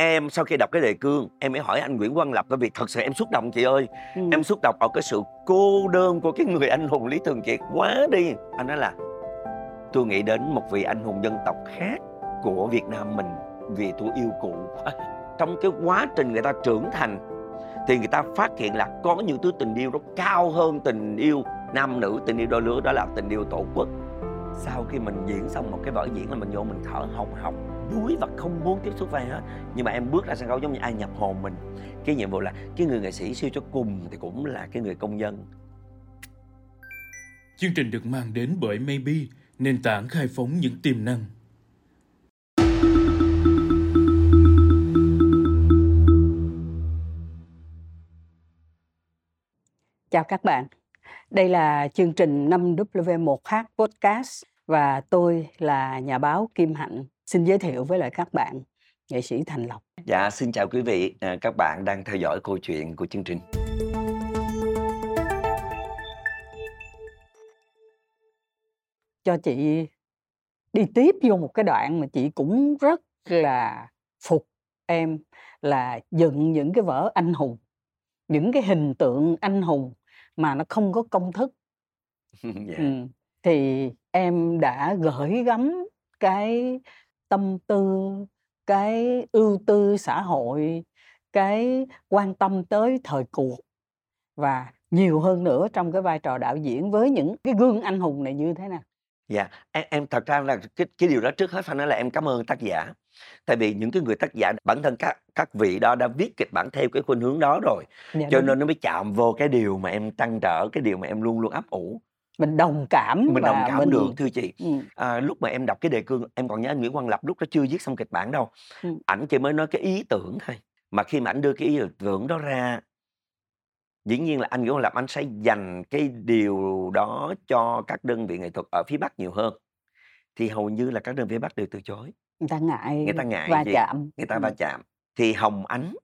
em sau khi đọc cái đề cương em mới hỏi anh Nguyễn Quang Lập bởi vì thật sự em xúc động chị ơi. Ừ. em xúc động ở cái sự cô đơn của cái người anh hùng Lý Thường Kiệt quá đi. Anh nói là tôi nghĩ đến một vị anh hùng dân tộc khác của Việt Nam mình vì tôi yêu cụ trong cái quá trình người ta trưởng thành thì người ta phát hiện là có những thứ tình yêu nó cao hơn tình yêu nam nữ tình yêu đôi lứa đó là tình yêu tổ quốc. Sau khi mình diễn xong một cái vở diễn là mình vô mình thở hồng hộc đuối và không muốn tiếp xúc với hết nhưng mà em bước ra sân khấu giống như ai nhập hồn mình cái nhiệm vụ là cái người nghệ sĩ siêu cho cùng thì cũng là cái người công dân chương trình được mang đến bởi Maybe nền tảng khai phóng những tiềm năng Chào các bạn. Đây là chương trình 5W1H Podcast và tôi là nhà báo Kim Hạnh. Xin giới thiệu với lại các bạn nghệ sĩ Thành Lộc. Dạ, xin chào quý vị. À, các bạn đang theo dõi câu chuyện của chương trình. Cho chị đi tiếp vô một cái đoạn mà chị cũng rất là phục em là dựng những cái vở anh hùng những cái hình tượng anh hùng mà nó không có công thức yeah. Dạ. ừ. thì em đã gửi gắm cái tâm tư cái ưu tư xã hội cái quan tâm tới thời cuộc và nhiều hơn nữa trong cái vai trò đạo diễn với những cái gương anh hùng này như thế nào? Dạ em, em thật ra là cái cái điều đó trước hết phải nói là em cảm ơn tác giả. Tại vì những cái người tác giả bản thân các các vị đó đã viết kịch bản theo cái khuynh hướng đó rồi dạ, cho đúng. nên nó mới chạm vô cái điều mà em trăn trở cái điều mà em luôn luôn ấp ủ mình đồng cảm mình đồng cảm mình... được thưa chị ừ. à, lúc mà em đọc cái đề cương em còn nhớ anh Nguyễn Quang Lập lúc đó chưa viết xong kịch bản đâu ừ. ảnh chỉ mới nói cái ý tưởng thôi mà khi mà ảnh đưa cái ý tưởng đó ra dĩ nhiên là anh Nguyễn Quang Lập anh sẽ dành cái điều đó cho các đơn vị nghệ thuật ở phía Bắc nhiều hơn thì hầu như là các đơn vị Bắc đều từ chối người ta ngại người ta ngại va gì? chạm người ta va chạm thì Hồng Ánh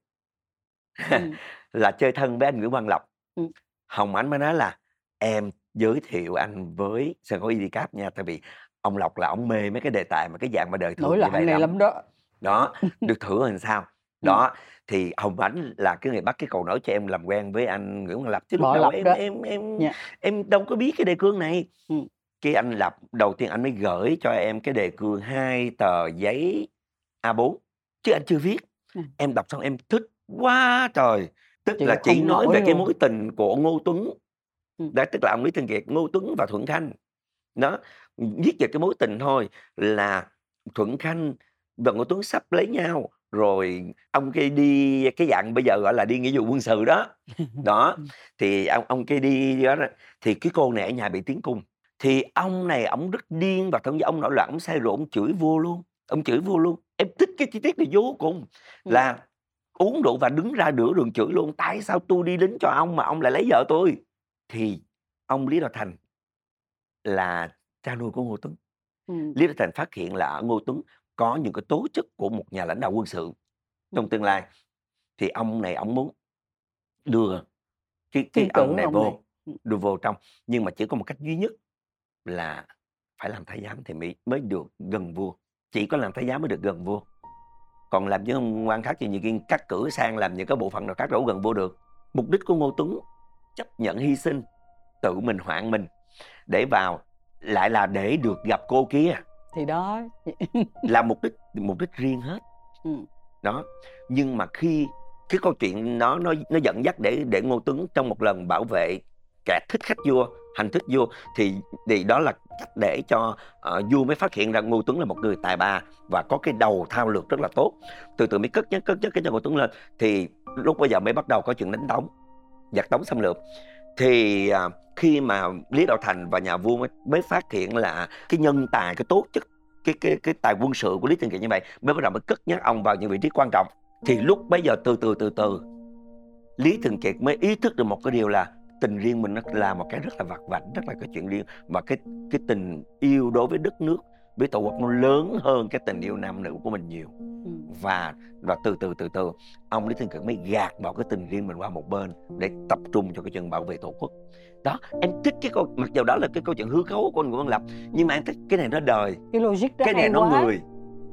ừ. là chơi thân với anh Nguyễn Quang Lộc ừ. Hồng Ánh mới nói là em giới thiệu anh với sân khấu Idicap nha tại vì ông Lộc là ông mê mấy cái đề tài mà cái dạng mà đời thường như vậy này lắm. lắm đó. Đó được thử làm sao? Đó thì Hồng Ánh là cái người bắt cái cầu nối cho em làm quen với anh Nguyễn Quang Lập. Chứ lúc đầu em, em em em yeah. em đâu có biết cái đề cương này. Ừ cái anh lập đầu tiên anh mới gửi cho em cái đề cương hai tờ giấy A4 chứ anh chưa viết. Ừ. em đọc xong em thích quá trời. Tức Chị là chỉ nói về luôn. cái mối tình của Ngô Tuấn đã tức là ông Lý Thường Kiệt Ngô Tuấn và Thuận Khanh. Đó viết về cái mối tình thôi là Thuận Khanh và Ngô Tuấn sắp lấy nhau rồi ông kia đi cái dạng bây giờ gọi là đi nghĩa vụ quân sự đó. Đó thì ông ông kia đi đó thì cái cô này ở nhà bị tiếng cung. Thì ông này ông rất điên và chí ông nổi loạn ông say rượu ông chửi vua luôn ông chửi vua luôn. Em thích cái chi tiết này vô cùng là uống rượu và đứng ra giữa đường chửi luôn. Tại sao tôi đi lính cho ông mà ông lại lấy vợ tôi thì ông lý đạo thành là cha nuôi của ngô tuấn. Ừ. lý đạo thành phát hiện là ở ngô tuấn có những cái tố chất của một nhà lãnh đạo quân sự trong tương lai thì ông này ông muốn đưa cái cái ông này vô này. đưa vô trong. Nhưng mà chỉ có một cách duy nhất là phải làm thái giám thì mới mới được gần vua. Chỉ có làm thái giám mới được gần vua. Còn làm những quan khác thì nhiều khi cắt cử sang làm những cái bộ phận nào khác đâu gần vua được. Mục đích của ngô tuấn chấp nhận hy sinh tự mình hoạn mình để vào lại là để được gặp cô kia. Thì đó. Là mục đích mục đích riêng hết. Ừ. đó. Nhưng mà khi cái câu chuyện nó nó nó dẫn dắt để để ngô tuấn trong một lần bảo vệ kẻ thích khách vua hành thích vua thì thì đó là cách để cho uh, vua mới phát hiện ra ngô tuấn là một người tài ba và có cái đầu thao lược rất là tốt. Từ từ mới cất nhắc cất nhắc cái cho ngô tuấn lên. Thì lúc bây giờ mới bắt đầu có chuyện đánh tống giặc tống xâm lược. Thì uh, khi mà lý đạo thành và nhà vua mới, mới phát hiện là cái nhân tài cái tố chất cái cái cái tài quân sự của lý thường kiệt như vậy mới bắt đầu mới cất nhắc ông vào những vị trí quan trọng. Thì lúc bây giờ từ từ từ từ lý thường kiệt mới ý thức được một cái điều là tình riêng mình nó là một cái rất là vặt vảnh rất là cái chuyện riêng. Và cái cái tình yêu đối với đất nước với tổ quốc nó lớn hơn cái tình yêu nam nữ của mình nhiều ừ. và và từ từ từ từ ông lý thường kiệt mới gạt bỏ cái tình riêng mình qua một bên để tập trung cho cái chuyện bảo vệ tổ quốc đó em thích cái câu mặc dù đó là cái câu chuyện hư cấu của anh Nguyễn Văn Lập nhưng mà em thích cái này nó đời cái logic đó cái này nó quá. người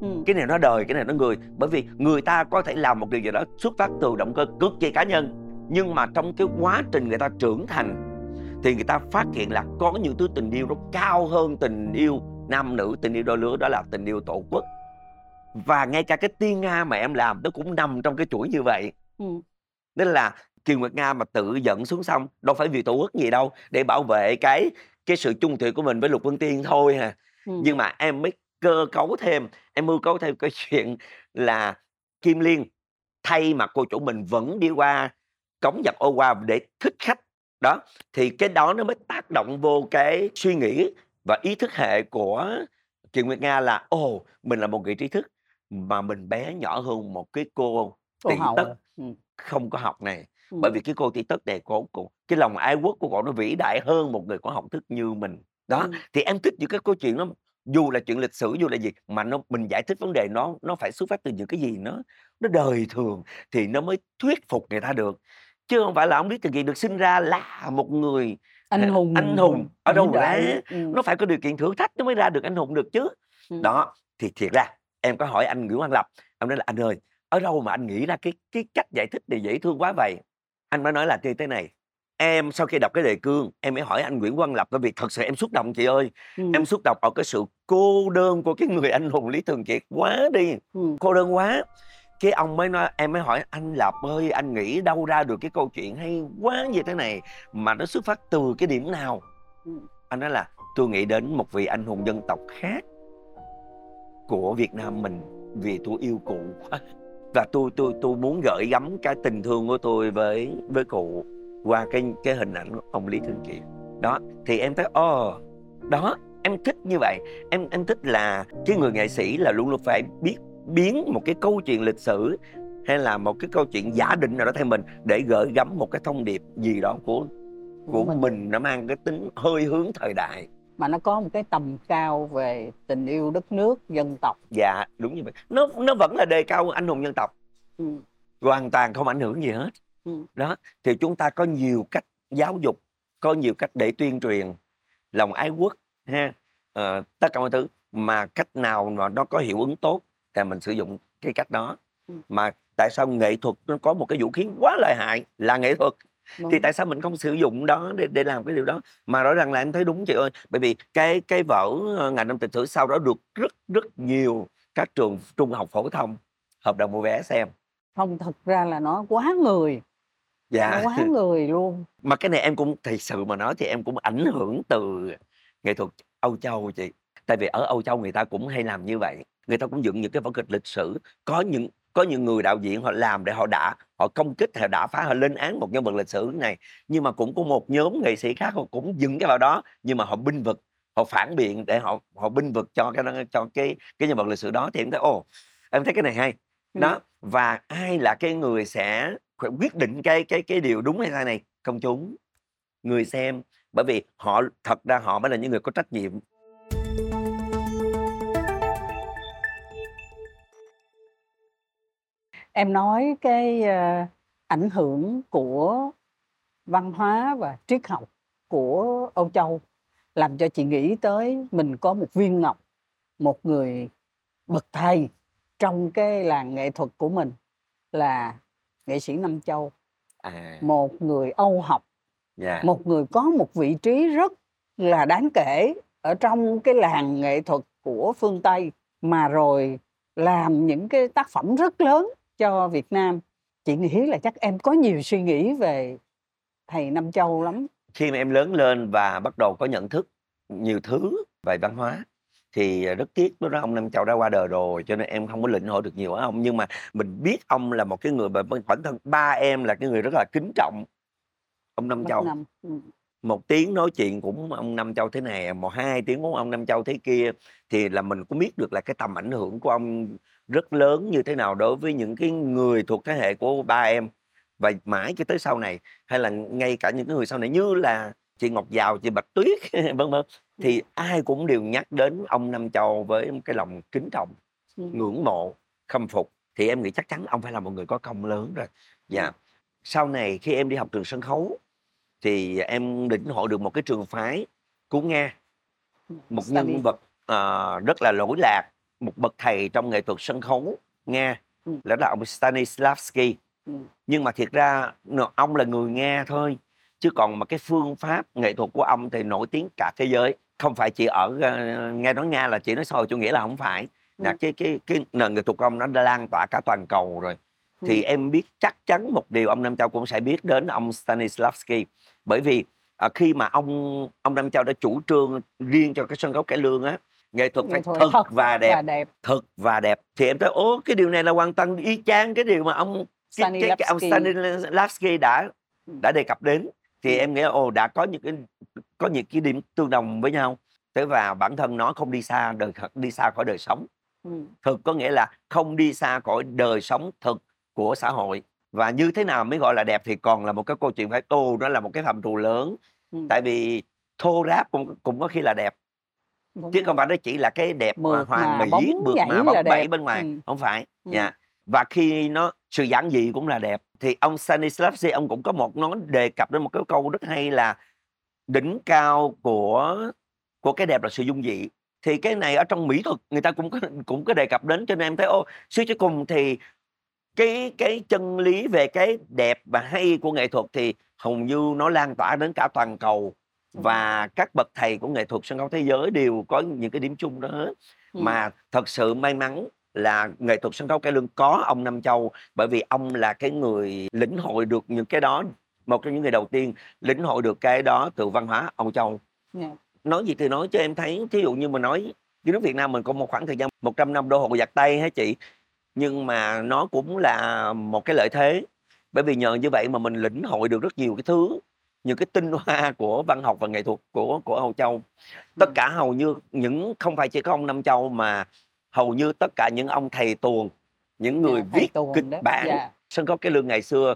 ừ. cái này nó đời cái này nó người bởi vì người ta có thể làm một điều gì đó xuất phát từ động cơ cực kỳ cá nhân nhưng mà trong cái quá trình người ta trưởng thành thì người ta phát hiện là có những thứ tình yêu nó cao hơn tình yêu nam nữ tình yêu đôi lứa đó là tình yêu tổ quốc và ngay cả cái tiên nga mà em làm nó cũng nằm trong cái chuỗi như vậy ừ. nên là Kiều Nguyệt Nga mà tự dẫn xuống sông đâu phải vì tổ quốc gì đâu để bảo vệ cái cái sự chung thủy của mình với Lục Vân Tiên thôi hà ừ. nhưng mà em mới cơ cấu thêm em mưu cấu thêm cái chuyện là Kim Liên thay mặt cô chủ mình vẫn đi qua cống giặc ô qua để thích khách đó thì cái đó nó mới tác động vô cái suy nghĩ và ý thức hệ của Kiều Nguyệt Nga là ồ mình là một người trí thức mà mình bé nhỏ hơn một cái cô tỷ tất à? ừ. không có học này ừ. bởi vì cái cô tỷ tất này cô, cô cái lòng ái quốc của cô nó vĩ đại hơn một người có học thức như mình đó ừ. thì em thích những cái câu chuyện nó dù là chuyện lịch sử dù là gì mà nó mình giải thích vấn đề nó nó phải xuất phát từ những cái gì nó nó đời thường thì nó mới thuyết phục người ta được chứ không phải là ông lý từ kỳ được sinh ra là một người anh hùng anh hùng ở đâu ra ừ. nó phải có điều kiện thử thách nó mới ra được anh hùng được chứ ừ. đó thì thiệt ra em có hỏi anh Nguyễn Văn Lập ông nói là anh ơi ở đâu mà anh nghĩ ra cái cái cách giải thích này dễ thương quá vậy anh mới nói là như thế này em sau khi đọc cái đề cương em mới hỏi anh Nguyễn Văn Lập bởi vì thật sự em xúc động chị ơi ừ. em xúc động ở cái sự cô đơn của cái người anh hùng Lý Thường Kiệt quá đi ừ. cô đơn quá cái ông mới nói em mới hỏi anh Lập ơi anh nghĩ đâu ra được cái câu chuyện hay quá như thế này mà nó xuất phát từ cái điểm nào? Ừ. anh nói là tôi nghĩ đến một vị anh hùng dân tộc khác của Việt Nam mình vì tôi yêu cụ. Quá và tôi tôi tôi muốn gửi gắm cái tình thương của tôi với với cụ qua cái cái hình ảnh ông Lý Thường Kiệt đó thì em thấy ồ oh, đó em thích như vậy. Em em thích là cái người nghệ sĩ là luôn luôn phải biết biến một cái câu chuyện lịch sử hay là một cái câu chuyện giả định nào đó theo mình để gửi gắm một cái thông điệp gì đó của của mình, mình nó mang cái tính hơi hướng thời đại. Mà nó có một cái tầm cao về tình yêu đất nước dân tộc. Dạ đúng như vậy. Nó nó vẫn là đề cao anh hùng dân tộc. Ừ. hoàn toàn không ảnh hưởng gì hết. Ừ. đó thì chúng ta có nhiều cách giáo dục có nhiều cách để tuyên truyền lòng ái quốc ha. Uh, tất cả mọi thứ mà cách nào mà nó có hiệu ứng tốt thì mình sử dụng cái cách đó. Ừ. mà tại sao nghệ thuật nó có một cái vũ khí quá lợi hại là nghệ thuật? Đúng. thì tại sao mình không sử dụng đó để để làm cái điều đó? Mà rõ ràng là em thấy đúng chị ơi. Bởi vì cái cái vở ờ, ngành năm tịch sử sau đó được rất rất nhiều các trường trung học phổ thông hợp đồng mua vé xem. Không thật ra là nó quá người. Dạ. Nó quá người luôn. Mà cái này em cũng thật sự mà nói thì em cũng ảnh hưởng từ nghệ thuật Âu Châu chị. Tại vì ở Âu Châu người ta cũng hay làm như vậy người ta cũng dựng những cái vở kịch lịch sử. Có những có những người đạo diễn họ làm để họ đã họ công kích họ đã phá họ lên án một nhân vật lịch sử này. Nhưng mà cũng có một nhóm nghệ sĩ khác họ cũng dừng cái vào đó nhưng mà họ binh vực họ phản biện để họ họ binh vực cho cái cho cái cái nhân vật lịch sử đó. Thì em thấy ồ em thấy cái này hay. Đó và ai là cái người sẽ quyết định cái cái cái điều đúng hay sai này? Công chúng người xem. Bởi vì họ thật ra họ mới là những người có trách nhiệm Em nói cái, ơ, ảnh hưởng của văn hóa và triết học của Âu Châu làm cho chị nghĩ tới mình có một viên ngọc, một người bậc thầy trong cái làng nghệ thuật của mình là nghệ sĩ Nam Châu. À. Một người Âu học, Yeah. Dạ. một người có một vị trí rất là đáng kể ở trong cái làng nghệ thuật của phương Tây mà rồi làm những cái tác phẩm rất lớn cho Việt Nam. Chị nghĩ là chắc em có nhiều suy nghĩ về thầy Nam Châu lắm. Khi mà em lớn lên và bắt đầu có nhận thức nhiều thứ về văn hóa thì rất tiếc lúc đó ông Nam Châu đã qua đời rồi cho nên em không có lĩnh hội được nhiều ở ông. Nhưng mà mình biết ông là một cái người mà bản thân ba em là cái người rất là kính trọng ông Nam Châu. Năm. Một tiếng nói chuyện cũng ông Nam Châu thế này một hai tiếng của ông Nam Châu thế kia thì là mình cũng biết được là cái tầm ảnh hưởng của ông rất lớn như thế nào đối với những cái người thuộc thế hệ của ba em. Và mãi cho tới sau này hay là ngay cả những cái người sau này như là chị Ngọc Giàu, chị Bạch Tuyết vân vân thì ai cũng đều nhắc đến ông Năm Châu với một cái lòng kính trọng, ngưỡng mộ, khâm phục. Thì em nghĩ chắc chắn ông phải là một người có công lớn rồi. Dạ. Sau này khi em đi học trường sân khấu thì em lĩnh hội được một cái trường phái của Nga, một nhân vật uh, rất là lỗi lạc một bậc thầy trong nghệ thuật sân khấu Nga ừ. đó là ông Stanislavski ừ. nhưng mà thiệt ra ông là người Nga thôi chứ còn mà cái phương pháp nghệ thuật của ông thì nổi tiếng cả thế giới không phải chỉ ở uh, nghe nói Nga là chỉ nói hội chủ nghĩa là không phải ừ. cái cái cái nền nghệ thuật của ông nó đã lan tỏa cả toàn cầu rồi ừ. Thì em biết chắc chắn một điều ông Nam Châu cũng sẽ biết đến ông Stanislavski. Bởi vì à, khi mà ông ông Nam Châu đã chủ trương riêng cho cái sân khấu cải lương á nghệ thuật phải thật, thật và đẹp, và đẹp thật và đẹp. Thì em thấy ố cái điều này là hoàn toàn y chang cái điều mà ông cái, cái, cái ông Stanislavski. Đã ừ. đã đề cập đến. Thì ừ. em nghĩ ồ đã có những cái có những cái điểm tương đồng với nhau. Thế và bản thân nó không đi xa đời đi xa khỏi đời sống. Ừ. thực có nghĩa là không đi xa khỏi đời sống thực của xã hội và như thế nào mới gọi là đẹp thì còn là một cái câu chuyện phải tô nó là một cái phạm trù lớn ừ. tại vì thô ráp cũng cũng có khi là đẹp Đúng chứ rồi. không phải nó chỉ là cái đẹp mượt hoàn mỹ mượt mà bóng bẩy bên ngoài ừ. không phải ừ. yeah. Dạ. và khi nó sự giản dị cũng là đẹp thì ông Stanislavski ông cũng có một nó đề cập đến một cái câu rất hay là đỉnh cao của của cái đẹp là sự dung dị thì cái này ở trong mỹ thuật người ta cũng có cũng có đề cập đến cho nên em thấy ô suy cho cùng thì cái cái chân lý về cái đẹp và hay của nghệ thuật thì hầu như nó lan tỏa đến cả toàn cầu và các bậc thầy của nghệ thuật sân khấu thế giới đều có những cái điểm chung đó hết ừ. mà thật sự may mắn là nghệ thuật sân khấu cải lương có ông Nam Châu bởi vì ông là cái người lĩnh hội được những cái đó một trong những người đầu tiên lĩnh hội được cái đó từ văn hóa Âu Châu yeah. Dạ. nói gì thì nói cho em thấy thí dụ như mà nói cái nước Việt Nam mình có một khoảng thời gian 100 năm đô hộ giặc Tây hả chị nhưng mà nó cũng là một cái lợi thế bởi vì nhờ như vậy mà mình lĩnh hội được rất nhiều cái thứ những cái tinh hoa của văn học và nghệ thuật của của Âu Châu tất cả hầu như những không phải chỉ có ông Nam Châu mà hầu như tất cả những ông thầy tuồng những người yeah, viết kịch đó. bản yeah. sân khấu cái lương ngày xưa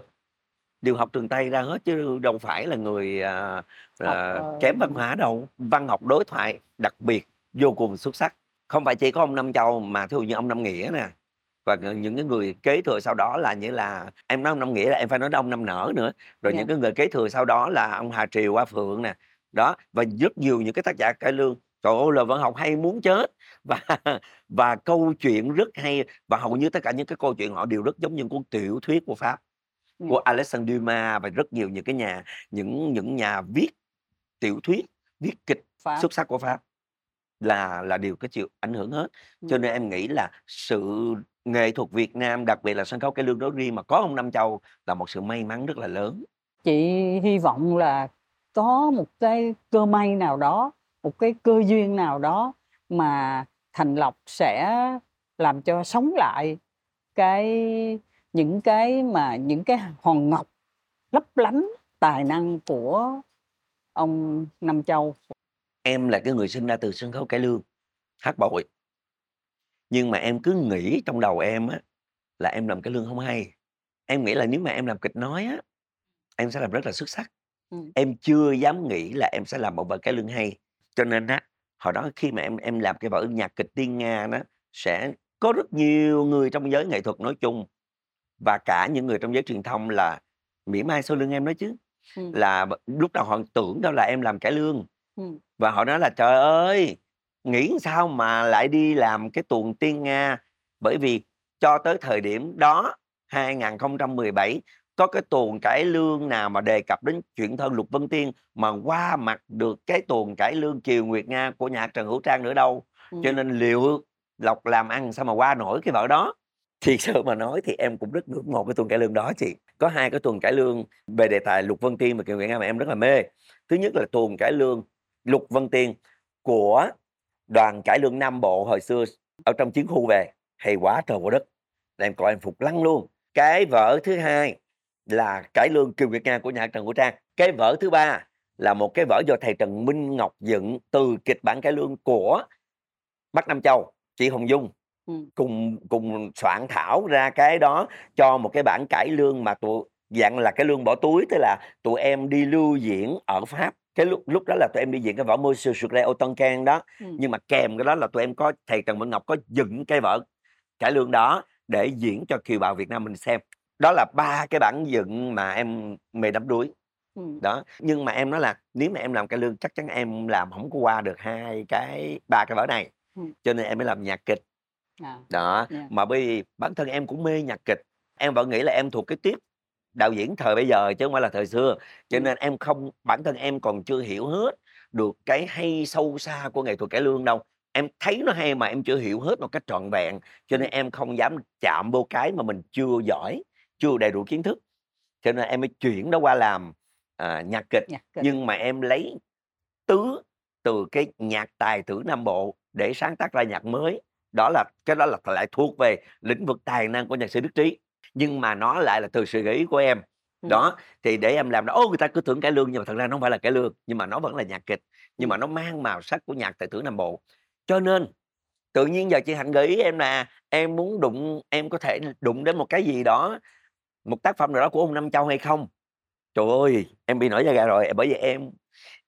đều học trường Tây ra hết chứ đâu phải là người uh, uh, kém văn hóa đâu văn học đối thoại đặc biệt vô cùng xuất sắc không phải chỉ có ông Nam Châu mà thí dụ như ông Nam Nghĩa nè và những cái người kế thừa sau đó là như là em nói ông Năm Nghĩa là em phải nói ông Năm Nở nữa rồi yeah. những cái người kế thừa sau đó là ông Hà Triều Hoa Phượng nè đó và rất nhiều những cái tác giả cải lương trời ơi là văn học hay muốn chết và và câu chuyện rất hay và hầu như tất cả những cái câu chuyện họ đều rất giống như cuốn tiểu thuyết của Pháp yeah. của Alexandre Dumas và rất nhiều những cái nhà những những nhà viết tiểu thuyết viết kịch Pháp. xuất sắc của Pháp là là điều cái chịu ảnh hưởng hết cho nên em nghĩ là sự nghệ thuật Việt Nam đặc biệt là sân khấu cải lương nói riêng mà có ông Nam Châu là một sự may mắn rất là lớn. Chị hy vọng là có một cái cơ may nào đó một cái cơ duyên nào đó mà thành lộc sẽ làm cho sống lại cái những cái mà những cái hòn ngọc lấp lánh tài năng của ông Nam Châu. Em là cái người sinh ra từ sân khấu cải lương hát bội nhưng mà em cứ nghĩ trong đầu em á là em làm cái lương không hay em nghĩ là nếu mà em làm kịch nói á em sẽ làm rất là xuất sắc Ừm. em chưa dám nghĩ là em sẽ làm một vở cải lương hay cho nên á hồi đó khi mà em em làm cái vở nhạc kịch tiên nga đó sẽ có rất nhiều người trong giới nghệ thuật nói chung và cả những người trong giới truyền thông là mỉa mai sau lưng em nói chứ Ừm. là lúc đầu họ tưởng đâu là em làm cải lương Ừm. và họ nói là trời ơi nghĩ sao mà lại đi làm cái tuồng tiên Nga bởi vì cho tới thời điểm đó 2017 có cái tuồng cải lương nào mà đề cập đến chuyện thân Lục Vân Tiên mà qua mặt được cái tuồng cải lương Kiều Nguyệt Nga của nhà Trần Hữu Trang nữa đâu. Ừ. Cho nên liệu Lộc làm ăn sao mà qua nổi cái vở đó. Thì sự mà nói thì em cũng rất ngưỡng mộ cái tuồng cải lương đó chị. Có hai cái tuồng cải lương về đề tài Lục Vân Tiên và Kiều Nguyệt Nga mà em rất là mê. Thứ nhất là tuồng cải lương Lục Vân Tiên của đoàn cải lương Nam Bộ hồi xưa ở trong chiến khu về hay quá trời quá đất. Em coi em phục lăng luôn. Cái vở thứ hai là cải lương kiều nguyệt nga của nhà trần của trang. Cái vở thứ ba là một cái vở do thầy trần minh ngọc dựng từ kịch bản cải lương của bắc nam châu chị hồng dung. Ừ. cùng cùng soạn thảo ra cái đó cho một cái bản cải lương mà tụi dạng là cái lương bỏ túi tức là tụi em đi lưu diễn ở pháp cái lúc lúc đó là tụi em đi diễn cái vở Monsieur Sucre au Tonkin đó ừ. nhưng mà kèm cái đó là tụi em có thầy Trần Minh Ngọc có dựng cái vở cải lương đó để diễn cho kiều bào Việt Nam mình xem đó là ba cái bản dựng mà em mê đắm đuối ừ. đó nhưng mà em nói là nếu mà em làm cải lương chắc chắn em làm không có qua được hai cái ba cái vở này ừ. cho nên em mới làm nhạc kịch À, Đó, yeah. mà bởi vì bản thân em cũng mê nhạc kịch, em vẫn nghĩ là em thuộc cái tiếp đạo diễn thời bây giờ chứ không phải là thời xưa, cho nên em không bản thân em còn chưa hiểu hết được cái hay sâu xa của nghệ thuật cải lương đâu. Em thấy nó hay mà em chưa hiểu hết một cách trọn vẹn, cho nên em không dám chạm vô cái mà mình chưa giỏi, chưa đầy đủ kiến thức. Cho nên em mới chuyển nó qua làm, à, nhạc kịch, Nhạc kịch. nhưng mà em lấy tứ từ cái nhạc tài tử Nam Bộ để sáng tác ra nhạc mới. Đó là cái đó là lại thuộc về lĩnh vực tài năng của nhạc sĩ Đức Trí, nhưng mà nó lại là từ sự gợi ý của em. Ừm. Đó, thì để em làm đó, ô, người ta cứ tưởng cải lương nhưng mà thật ra nó không phải là cải lương, nhưng mà nó vẫn là nhạc kịch, nhưng mà nó mang màu sắc của nhạc tài tử Nam Bộ. Cho nên tự nhiên giờ chị Hạnh gợi ý em là em muốn đụng em có thể đụng đến một cái gì đó, một tác phẩm nào đó của ông Nam Châu hay không? Trời ơi, em bị nổi da gà rồi, bởi vì em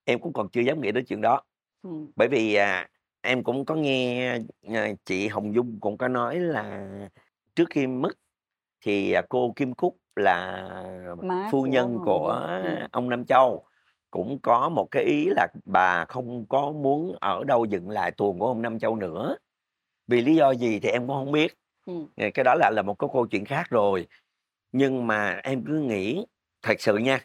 em cũng còn chưa dám nghĩ đến chuyện đó. Ừm. Bởi vì, à, em cũng có nghe, à, chị Hồng Dung cũng có nói là trước khi mất thì, à, cô Kim Cúc là Má phu của nhân Hồng của ừm. ông Nam Châu, cũng có một cái ý là bà không có muốn ở đâu dựng lại tuồng của ông Nam Châu nữa. Vì lý do gì thì em cũng hông biết, Ừm. ờ, cái đó là là một cái câu chuyện khác rồi. Nhưng mà em cứ nghĩ thật sự nha,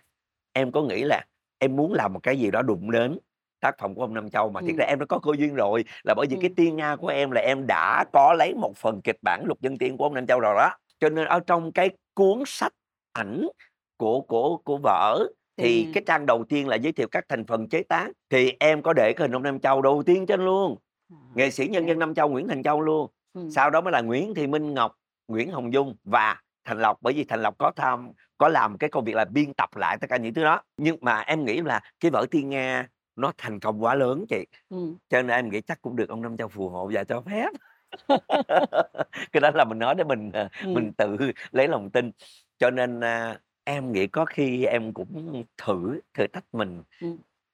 em có nghĩ là em muốn làm một cái gì đó đụng đến tác phẩm của ông Nam Châu, mà thiệt Ừm. ra em đã có cơ duyên rồi, là bởi vì cái Ừm. Tiên Nga của em là em đã có lấy một phần kịch bản Lục Dân Tiên của ông Nam Châu rồi đó. Cho nên ở trong cái cuốn sách ảnh của của của vở thì Ừm. cái trang đầu tiên là giới thiệu các thành phần chế tác, thì em có để cái hình ông Nam Châu đầu tiên trên luôn, À, nghệ sĩ nhân dân Nam Châu Nguyễn Thành Châu luôn. Ừm. Sau đó mới là Nguyễn Thị Minh Ngọc, Nguyễn Hồng Dung và Thành Lộc, bởi vì Thành Lộc có tham có làm cái công việc là biên tập lại tất cả những thứ đó. Nhưng mà em nghĩ là cái vở Tiên Nga nó thành công quá lớn chị, Ừm. cho nên em nghĩ chắc cũng được ông Nam Châu phù hộ và cho phép. Cái đó là mình nói để mình, ờ, mình tự lấy lòng tin. Cho nên, a, em nghĩ có khi em cũng thử thử thách mình,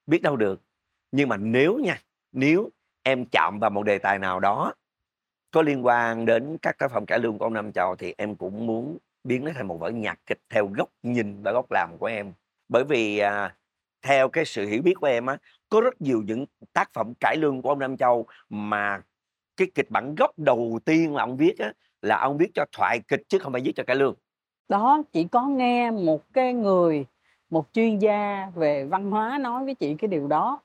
biết đâu được. Nhưng mà nếu nha, nếu em chạm vào một đề tài nào đó có liên quan đến các tác phẩm cải lương của ông Nam Châu thì em cũng muốn biến nó thành một vở nhạc kịch theo góc nhìn và góc làm của em. Bởi vì, à, theo cái sự hiểu biết của em á, có rất nhiều những tác phẩm cải lương của ông Nam Châu mà cái kịch bản gốc đầu tiên mà ông viết á, là ông viết cho thoại kịch chứ không phải viết cho cải lương. Đó, chị có nghe một cái người, một chuyên gia về văn hóa nói với chị cái điều đó.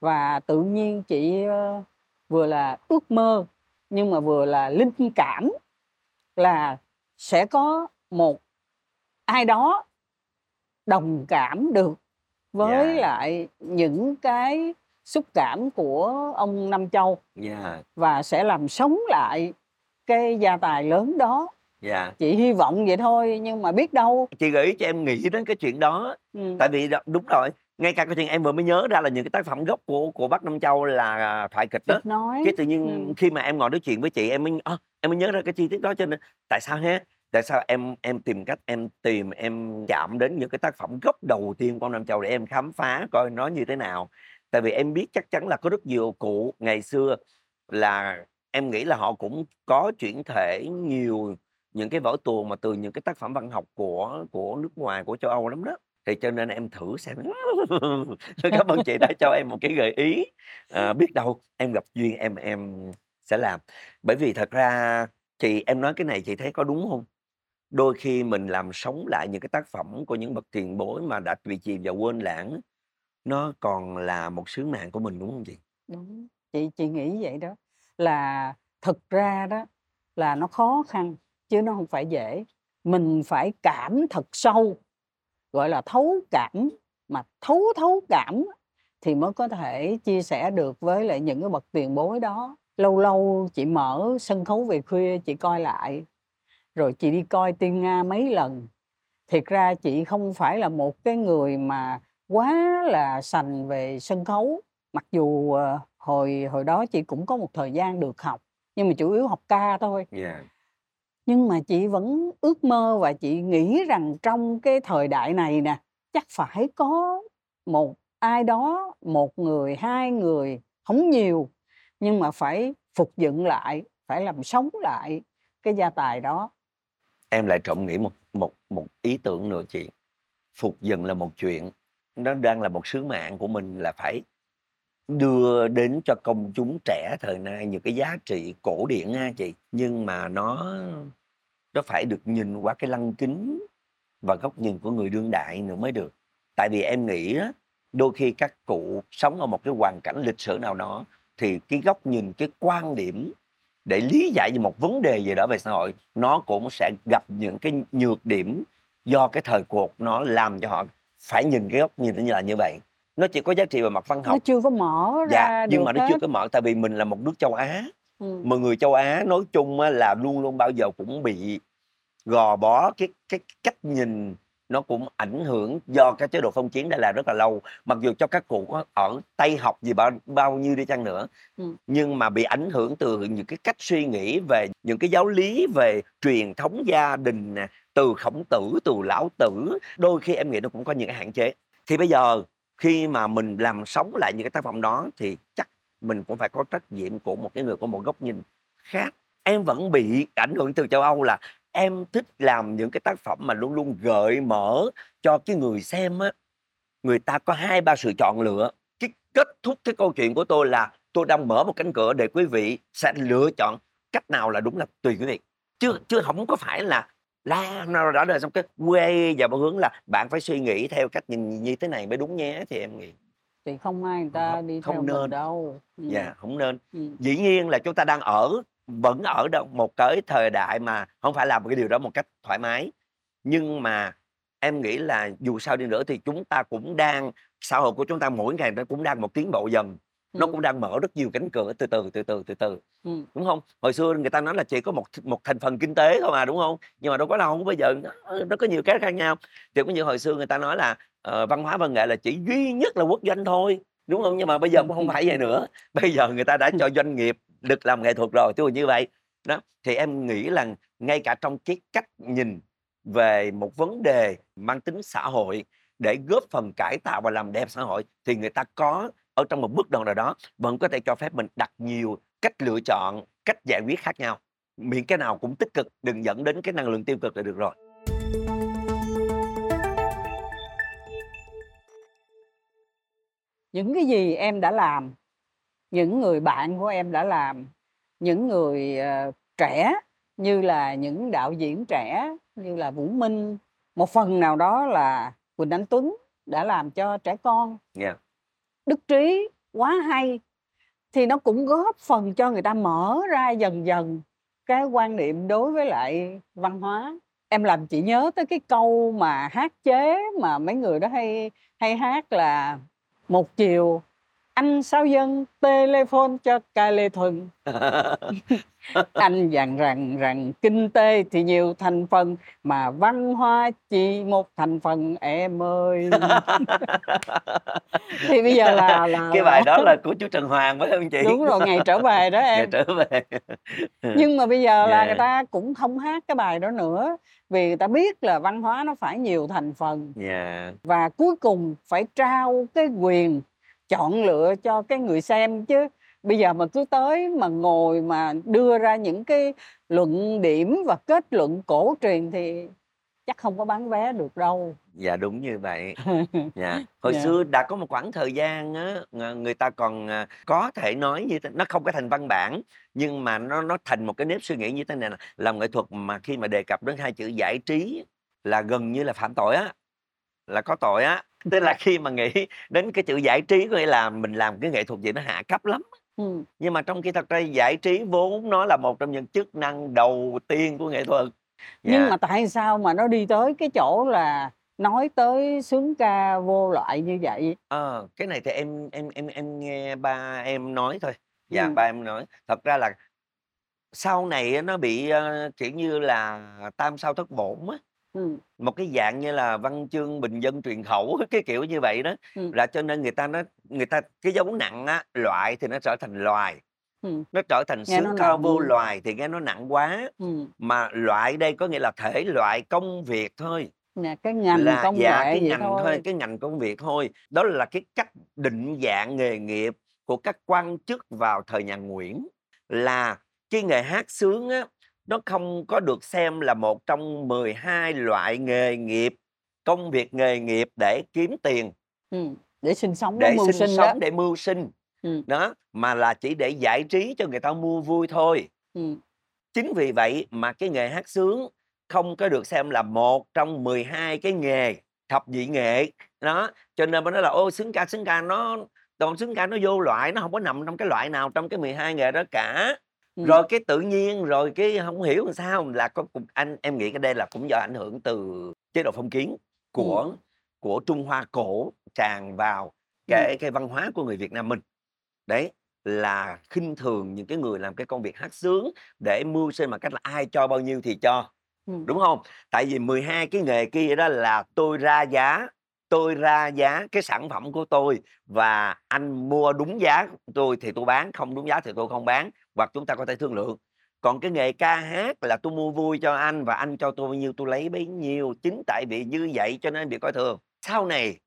Và tự nhiên chị, ơ, vừa là ước mơ, nhưng mà vừa là linh cảm là sẽ có một ai đó đồng cảm được với Yeah. lại những cái xúc cảm của ông Nam Châu Yeah. và sẽ làm sống lại cái gia tài lớn đó. Yeah. Chị hy vọng vậy thôi, nhưng mà biết đâu. Chị gợi ý cho em nghĩ đến cái chuyện đó, Ừm. tại vì đúng rồi, ngay cả cái chuyện em vừa mới nhớ ra là những cái tác phẩm gốc của của Bắc Nam Châu là thoại kịch đó. Nói, Cái tự nhiên ừm. khi mà em ngồi nói chuyện với chị em mới ơ, em mới nhớ ra cái chi tiết đó cho nên tại sao ha? Tại sao em em tìm cách em tìm, em chạm đến những cái tác phẩm gốc đầu tiên của ông Nam Châu để em khám phá coi nó như thế nào. Tại vì em biết chắc chắn là có rất nhiều cụ ngày xưa là em nghĩ là họ cũng có chuyển thể nhiều những cái vở tuồng mà từ những cái tác phẩm văn học của của nước ngoài, của châu Âu lắm đó. Thì cho nên em thử xem. Cảm ơn chị đã cho em một cái gợi ý, à, biết đâu em gặp duyên em em sẽ làm. Bởi vì thật ra chị em nói cái này chị thấy có đúng không? Đôi khi mình làm sống lại những cái tác phẩm của những bậc tiền bối mà đã bị chìm và quên lãng nó còn là một sứ mạng của mình, đúng không chị? Đúng, chị chị nghĩ vậy đó. Là thực ra đó là nó khó khăn chứ nó không phải dễ. Mình phải cảm thật sâu, gọi là, thấu cảm, mà thấu thấu cảm thì mới có thể chia sẻ được với lại những cái bậc tiền bối đó. Lâu lâu chị mở sân khấu về khuya chị coi lại, rồi chị đi coi Tiên Nga mấy lần. Thiệt ra chị không phải là một cái người mà quá là sành về sân khấu, mặc dù, ờ, hồi hồi đó chị cũng có một thời gian được học, nhưng mà chủ yếu học ca thôi. Yeah. Nhưng mà chị vẫn ước mơ và chị nghĩ rằng trong cái thời đại này nè, chắc phải có một ai đó, 1 người, 2 người, hổng nhiều, nhưng mà phải phục dựng lại, phải làm sống lại cái gia tài đó. Em lại trộm nghĩ một một một ý tưởng nữa chị. Phục dựng là một chuyện, nó đang là một sứ mạng của mình là phải đưa đến cho công chúng trẻ thời nay những cái giá trị cổ điển ha chị, nhưng mà nó nó phải được nhìn qua cái lăng kính và góc nhìn của người đương đại nữa mới được. Tại vì em nghĩ á, đôi khi các cụ sống ở một cái hoàn cảnh lịch sử nào đó thì cái góc nhìn, cái quan điểm để lý giải về một vấn đề gì đó về xã hội nó cũng sẽ gặp những cái nhược điểm do cái thời cuộc nó làm cho họ phải nhìn cái góc nhìn như là như vậy nó chỉ có giá trị về mặt văn học nó chưa có mở dạ ra nhưng được mà nó hết. chưa có mở tại vì mình là một nước châu Á ừ. mà người châu Á nói chung á, là luôn luôn bao giờ cũng bị gò bó cái cái cách nhìn nó cũng ảnh hưởng do cái chế độ phong kiến đã là rất là lâu mặc dù cho các cụ có ở tây học gì bao bao nhiêu đi chăng nữa Ừ. nhưng mà bị ảnh hưởng từ những cái cách suy nghĩ về những cái giáo lý về truyền thống gia đình nè từ khổng tử, từ lão tử, đôi khi em nghĩ nó cũng có những cái hạn chế. Thì bây giờ khi mà mình làm sống lại những cái tác phẩm đó thì chắc mình cũng phải có trách nhiệm của một cái người có một góc nhìn khác. Em vẫn bị ảnh hưởng từ châu Âu là em thích làm những cái tác phẩm mà luôn luôn gợi mở cho cái người xem á. Người ta có hai, ba sự chọn lựa. Cái kết thúc cái câu chuyện của tôi là tôi đang mở một cánh cửa để quý vị sẽ lựa chọn cách nào là đúng là tùy quý vị. Chứ chứ không có phải là la nó đã đời xong cái quay vào một hướng là bạn phải suy nghĩ theo cách nhìn như thế này mới đúng nhé thì em nghĩ thì không ai người ta Không- đi không theo nên. mình đâu ừ. dạ không nên Ừ. dĩ nhiên là chúng ta đang ở vẫn ở đâu một cái thời đại mà không phải làm cái điều đó một cách thoải mái nhưng mà em nghĩ là dù sao đi nữa thì chúng ta cũng đang xã hội của chúng ta mỗi ngày nó cũng đang một tiến bộ dần nó Ừ. cũng đang mở rất nhiều cánh cửa từ từ từ từ từ từ Ừ. đúng không? Hồi xưa người ta nói là chỉ có một một thành phần kinh tế thôi mà đúng không? Nhưng mà đâu có đâu bây giờ nó, nó có nhiều cái khác nhau. Thì cũng như hồi xưa người ta nói là ờ, văn hóa văn nghệ là chỉ duy nhất là quốc doanh thôi đúng không? Nhưng mà bây giờ cũng không phải vậy nữa. Bây giờ người ta đã cho doanh nghiệp được làm nghệ thuật rồi tôi như vậy. Đó thì em nghĩ là ngay cả trong cái cách nhìn về một vấn đề mang tính xã hội để góp phần cải tạo và làm đẹp xã hội thì người ta có ở trong một bước đầu nào đó vẫn có thể cho phép mình đặt nhiều cách lựa chọn cách giải quyết khác nhau. Miễn cái nào cũng tích cực đừng dẫn đến cái năng lượng tiêu cực là được rồi. Những cái gì em đã làm những người bạn của em đã làm những người ờ, trẻ như là những đạo diễn trẻ như là Vũ Minh một phần nào đó là Quỳnh Anh Tuấn đã làm cho trẻ con. Dạ. đức trí quá hay thì nó cũng góp phần cho người ta mở ra dần dần cái quan niệm đối với lại văn hóa. Em làm chị nhớ tới cái câu mà hát chế mà mấy người đó hay hay hát là một chiều anh sao dân telephone cho ca lê thuần? Anh dặn rằng rằng kinh tế thì nhiều thành phần mà văn hóa chỉ một thành phần em ơi. Thì bây giờ là là cái bài đó là của chú Trần Hoàng phải không chị? Đúng rồi ngày trở về đó ngày em trở về. Nhưng mà bây giờ là Yeah. người ta cũng không hát cái bài đó nữa vì người ta biết là văn hóa nó phải nhiều thành phần. Dạ. Và cuối cùng phải trao cái quyền chọn lựa cho cái người xem chứ. Bây giờ mà cứ tới mà ngồi mà đưa ra những cái luận điểm và kết luận cổ truyền thì chắc không có bán vé được đâu. Dạ đúng như vậy. Dạ hồi Dạ. xưa đã có một khoảng thời gian á ng- người ta còn à, có thể nói như thế nó không có thành văn bản nhưng mà nó nó thành một cái nếp suy nghĩ như thế này là làm nghệ thuật mà khi mà đề cập đến hai chữ giải trí là gần như là phạm tội á là có tội á tức là khi mà nghĩ đến cái chữ giải trí có nghĩa là mình làm cái nghệ thuật gì nó hạ cấp lắm ừ. nhưng mà trong khi thật ra giải trí vốn nó là một trong những chức năng đầu tiên của nghệ thuật nhưng Dạ. mà tại sao mà nó đi tới cái chỗ là nói tới sướng ca vô loại như vậy Ờ, cái này thì em em em em nghe ba em nói thôi. Dạ, Ừ. ba em nói. Thật ra là sau này nó bị ờ, kiểu như là tam sao thất bổn á, ừ. một cái dạng như là văn chương bình dân truyền khẩu cái kiểu như vậy đó. Ừ. Là cho nên người ta nó người ta cái dấu nặng á, loại thì nó trở thành loài, Ừ. nó trở thành Nghe sướng cao vô loài thì nghe nó nặng quá. Ừ. Mà loại đây có nghĩa là thể loại công việc thôi. Nè, cái ngành là công dạ cái ngành thôi. thôi cái ngành công việc thôi đó là cái cách định dạng nghề nghiệp của các quan chức vào thời nhà Nguyễn là cái nghề hát sướng á nó không có được xem là một trong 12 loại nghề nghiệp công việc nghề nghiệp để kiếm tiền ừ. để sinh sống để mưu sinh sinh sống đó để mưu sinh ừ. đó mà là chỉ để giải trí cho người ta mua vui thôi ừ. chính vì vậy mà cái nghề hát sướng không có được xem là một trong 12 cái nghề thập nhị nghệ đó cho nên mới nói là ô sướng ca sướng ca nó toàn sướng ca nó vô loại nó không có nằm trong cái loại nào trong cái 12 nghề đó cả ừ. rồi cái tự nhiên rồi cái không hiểu làm sao là có anh em nghĩ cái đây là cũng do ảnh hưởng từ chế độ phong kiến của ừ. của Trung Hoa cổ tràn vào cái ừ. cái văn hóa của người Việt Nam mình đấy là khinh thường những cái người làm cái công việc hát sướng để mưu sinh bằng cách là ai cho bao nhiêu thì cho đúng không tại vì 12 cái nghề kia đó là tôi ra giá tôi ra giá cái sản phẩm của tôi và anh mua đúng giá tôi thì tôi bán không đúng giá thì tôi không bán hoặc chúng ta có thể thương lượng. Còn cái nghề ca hát là tôi mua vui cho anh và anh cho tôi bao nhiêu tôi lấy bấy nhiêu chính tại vì như vậy cho nên bị coi thường. Sau này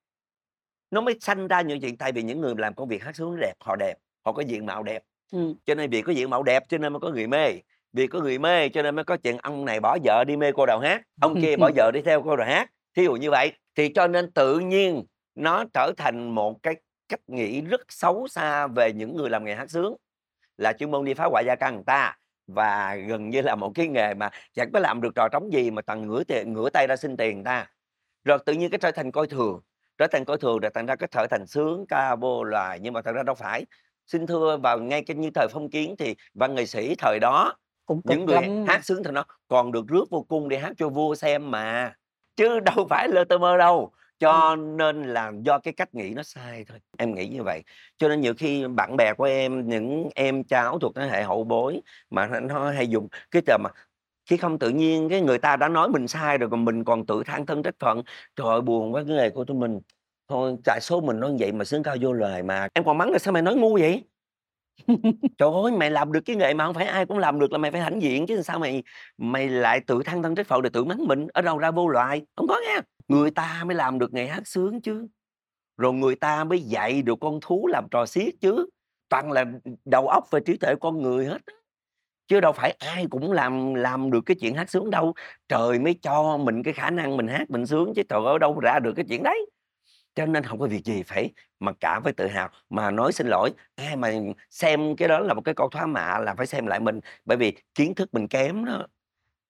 nó mới sanh ra những chuyện tại vì những người làm công việc hát sướng đẹp họ đẹp họ có diện mạo đẹp. Ừ. cho nên vì có diện mạo đẹp cho nên mới có người mê. Vì có người mê cho nên mới có chuyện ông này bỏ vợ đi mê cô đầu hát ông kia bỏ vợ đi theo cô đầu hát. Thí dụ như vậy thì cho nên tự nhiên nó trở thành một cái cách nghĩ rất xấu xa về những người làm nghề hát sướng là chuyên môn đi phá hoại gia căn người ta. Và gần như là một cái nghề mà chẳng có làm được trò trống gì mà toàn ngửa tiền ngửa tay ra xin tiền người ta. Rồi tự nhiên cái trở thành coi thường trở thành coi thường rồi thành ra cái trở thành sướng ca bô loài nhưng mà thật ra đâu phải. Xin thưa vào ngay cái như thời phong kiến thì văn nghệ sĩ thời đó cũng những người lắm. hát sướng thì nó còn được rước vô cung để hát cho vua xem mà. Chứ đâu phải lơ tơ mơ đâu cho nên là do cái cách nghĩ nó sai thôi em nghĩ như vậy. Cho nên nhiều khi bạn bè của em những em cháu thuộc thế hệ hậu bối mà nó hay dùng cái từ mà khi không tự nhiên cái người ta đã nói mình sai rồi còn mình còn tự than thân trách phận trời ơi buồn quá cái nghề của tụi mình. Thôi tại số mình nói vậy mà sướng cao vô lời mà. Em còn mắng là sao mày nói ngu vậy? Trời ơi, mày làm được cái nghề mà không phải ai cũng làm được là mày phải hãnh diện chứ sao mày mày lại tự than thân trách phận để tự mắng mình, ở đâu ra vô loại, không có nghe Người ta mới làm được nghề hát sướng chứ. Rồi người ta mới dạy được con thú làm trò xiết chứ. Toàn là đầu óc và trí tuệ con người hết Chứ đâu phải ai cũng làm làm được cái chuyện hát sướng đâu. Trời mới cho mình cái khả năng mình hát mình sướng chứ trời ơi, đâu ra được cái chuyện đấy cho nên không có việc gì phải mặc cả phải tự hào mà nói xin lỗi, ai mà xem cái đó là một cái câu thoá mạ là phải xem lại mình bởi vì kiến thức mình kém đó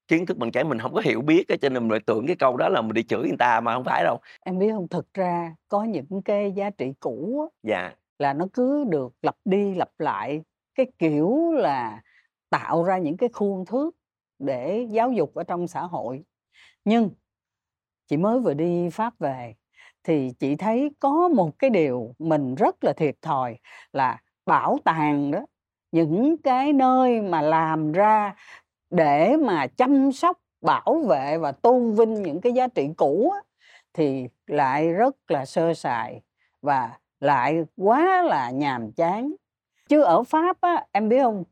kiến thức mình kém mình không có hiểu biết cho nên mình lại tưởng cái câu đó là mình đi chửi người ta mà không phải đâu. Em biết không thực ra có những cái giá trị cũ dạ. là nó cứ được lặp đi lặp lại cái kiểu là tạo ra những cái khuôn thước để giáo dục ở trong xã hội. Nhưng chị mới vừa đi pháp về thì chị thấy có một cái điều mình rất là thiệt thòi là bảo tàng đó những cái nơi mà làm ra để mà chăm sóc bảo vệ và tôn vinh những cái giá trị cũ á, thì lại rất là sơ sài và lại quá là nhàm chán chứ ở pháp á em biết không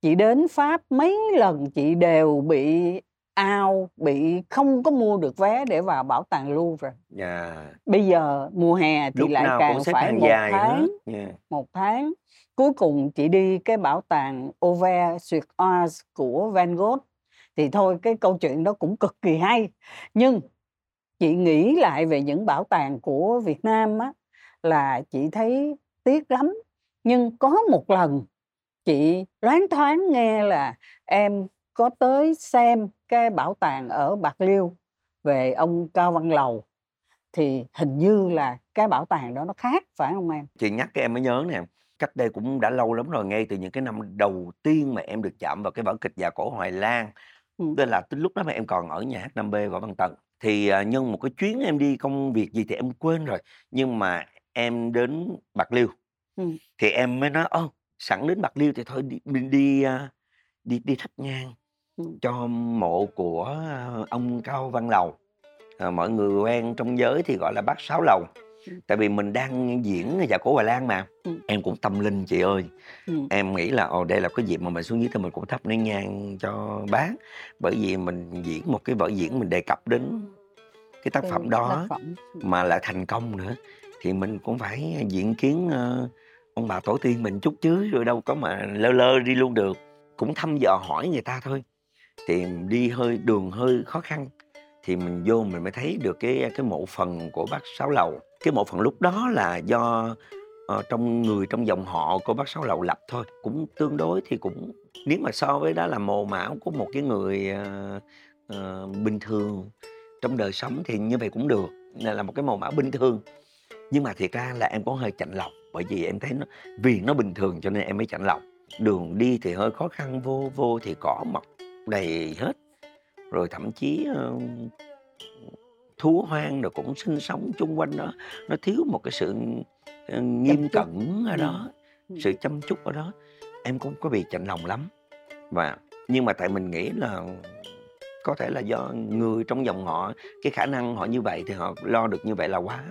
chị đến pháp mấy lần chị đều bị ao bị không có mua được vé để vào bảo tàng Louvre. Yeah. Bây giờ mùa hè thì Lúc lại càng phải một tháng, yeah. một tháng. Cuối cùng chị đi cái bảo tàng ove sur Oise của Van Gogh thì thôi, cái câu chuyện đó cũng cực kỳ hay. Nhưng chị nghĩ lại về những bảo tàng của Việt Nam á, là chị thấy tiếc lắm. Nhưng có một lần chị loáng thoáng nghe là em có tới xem cái bảo tàng ở Bạc Liêu về ông Cao Văn Lầu thì hình như là cái bảo tàng đó nó khác, phải không em? Chị nhắc cái em mới nhớ nè cách đây cũng đã lâu lắm rồi ngay từ những cái năm đầu tiên mà em được chạm vào cái vở kịch già cổ Hoài Lan ừ. tức là lúc đó mà em còn ở nhà hát 5B Võ Văn Tần thì uh, nhân một cái chuyến em đi công việc gì thì em quên rồi nhưng mà em đến Bạc Liêu ừ. thì em mới nói ô sẵn đến Bạc Liêu thì thôi đi đi đi, uh, đi, đi thắp nhang cho mộ của, ờ, ông Cao Văn Lầu, ờ, mọi người quen trong giới thì gọi là Bác Sáu Lầu. Tại vì mình đang diễn Dạ Cổ Hoài Lan mà, em cũng tâm linh chị ơi. Em nghĩ là, ồ, đây là cái dịp mà mình xuống dưới thì mình cũng thắp nén nhang cho Bác, bởi vì mình diễn một cái vở diễn mình đề cập đến cái tác phẩm đó phẩm. mà lại thành công nữa, thì mình cũng phải diễn kiến, ờ, ông bà tổ tiên mình chút chứ, rồi đâu có mà lơ lơ đi luôn được. Cũng thăm dò hỏi người ta thôi. Thì đi hơi đường hơi khó khăn thì mình vô mình mới thấy được cái cái mộ phần của bác Sáu Lầu cái một phần lúc đó là do uh, trong người trong dòng họ của bác Sáu Lậu lập thôi, cũng tương đối thì cũng nếu mà so với đó là mồ mã của một cái người, uh, uh, bình thường trong đời sống thì như vậy cũng được, là là một cái mồ mã bình thường. Nhưng mà thiệt ra là em có hơi chạnh lòng, bởi vì em thấy nó vì nó bình thường cho nên em mới chạnh lòng. Đường đi thì hơi khó khăn, vô vô thì cỏ mọc đầy hết, rồi thậm chí, uh, thú hoang rồi cũng sinh sống chung quanh đó, nó thiếu một cái sự, ờ, nghiêm cẩn ở đó, sự chăm chút ở đó. Em cũng có bị chạnh lòng lắm. Và nhưng mà tại mình nghĩ là có thể là do người trong dòng họ, cái khả năng họ như vậy thì họ lo được như vậy là quá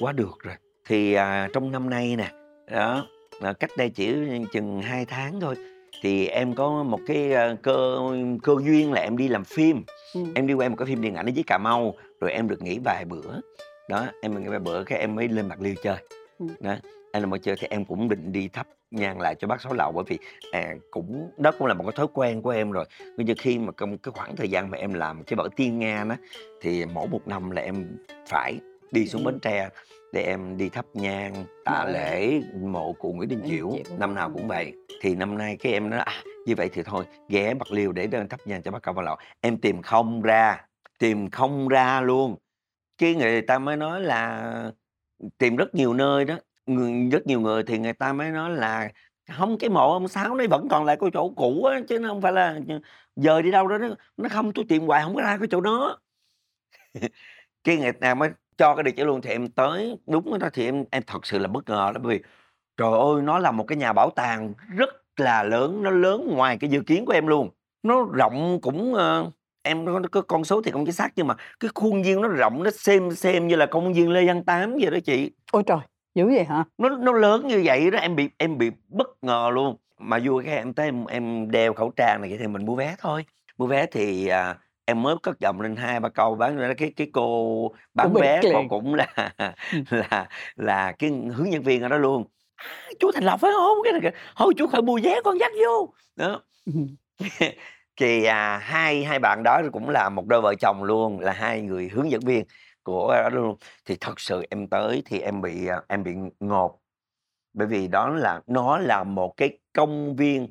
quá được rồi. Thì, à, trong năm nay nè, đó, à, cách đây chỉ chừng 2 tháng thôi, thì em có một cái, a, cơ cơ duyên là em đi làm phim. Ừm. Em đi quay một cái phim điện ảnh ở dưới Cà Mau, rồi em được nghỉ vài bữa. Đó, em nghỉ vài bữa cái em mới lên Bạc Liêu chơi. Ừm. Đó, em lên Bạc chơi thì em cũng định đi thắp nhang lại cho bác Sáu Lậu bởi vì, à, cũng đó cũng là một cái thói quen của em rồi. Bây giờ khi mà trong cái khoảng thời gian mà em làm cái vở Tiên Nga đó, thì mỗi một năm là em phải đi xuống Bến. Tre để em đi thắp nhang, tạ lễ mộ cụ Nguyễn Đình Chiểu, năm nào cũng vậy. Thì năm nay cái em nói, à, như vậy thì thôi, ghé Bạc Liêu để lên thắp nhang cho bác Cao Văn Lậu. Em tìm không ra, tìm không ra luôn. Cái người ta mới nói là tìm rất nhiều nơi đó, người rất nhiều người thì người ta mới nói là "Hông, cái mộ ông Sáu nó vẫn còn lại cái chỗ cũ á, chứ nó hông phải là dời đi đâu đó đó." Nó "Không, tui tìm hoài hổng có ra cái chỗ đó." Cái người ta mới cho cái địa chỉ luôn thì em tới đúng đó thì em em thật sự là bất ngờ lắm, bởi vì, trời ơi, nó là một cái nhà bảo tàng rất là lớn, nó lớn ngoài cái dự kiến của em luôn. Nó rộng cũng, ờ, em có có con số thì không chính xác nhưng mà cái khuôn viên nó rộng, nó xêm xêm như là công viên Lê Văn Tám vậy đó chị. Ôi trời! Dữ vậy hả? Nó nó lớn như vậy đó, em bị em bị bất ngờ luôn. Mà vui cái em tới em em đeo khẩu trang này thì mình mua vé thôi. Mua vé thì, à, em mới cất giọng lên 2, 3 câu bán ra cái cái cô bán Cũng vé cô cũng là là là cái hướng dẫn viên ở đó luôn. "À, chú Thành Lộc phải hông?" Cái này "Thôi chú khỏi mua vé con dắt vô." Đó. Thì, à, hai hai bạn đó cũng là một đôi vợ chồng luôn, là hai người hướng dẫn viên của đó luôn. Thì thật sự em tới thì em bị, à, em bị ngộp. Bởi vì đó là nó là một cái công viên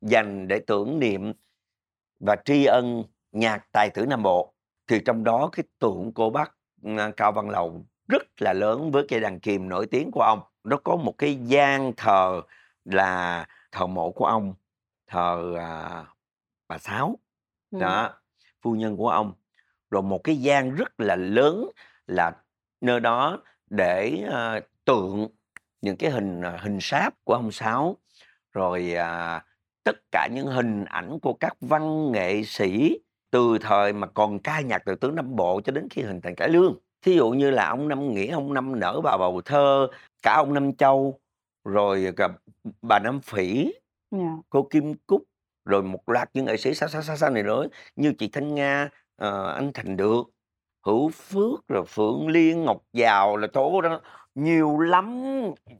dành để tưởng niệm và tri ân nhạc tài tử Nam Bộ. Thì trong đó cái tượng của bác, a, Cao Văn Lầu rất là lớn với cây đàn kìm nổi tiếng của ông. Nó có một cái gian thờ là thờ mộ của ông, thờ, à, bà Sáu, Ừm. đó, phu nhân của ông. Rồi một cái gian rất là lớn là nơi đó để, a, tượng những cái hình, à, hình sáp của ông Sáu, rồi, à, tất cả những hình ảnh của các văn nghệ sĩ từ thời mà còn ca nhạc tài tử Nam Bộ cho đến khi hình thành cải lương. Thí dụ như là ông Năm Nghĩa, ông Năm Nở, bà Bầu Thơ, cả ông Năm Châu, rồi cả bà Năm Phỉ, Yeah. cô Kim Cúc, rồi một loạt những nghệ sĩ sau sau sau sau này nữa như chị Thanh Nga, ờ, anh Thành Được, Hữu Phước, rồi Phượng Liên, Ngọc Giàu là chỗ đó nhiều lắm,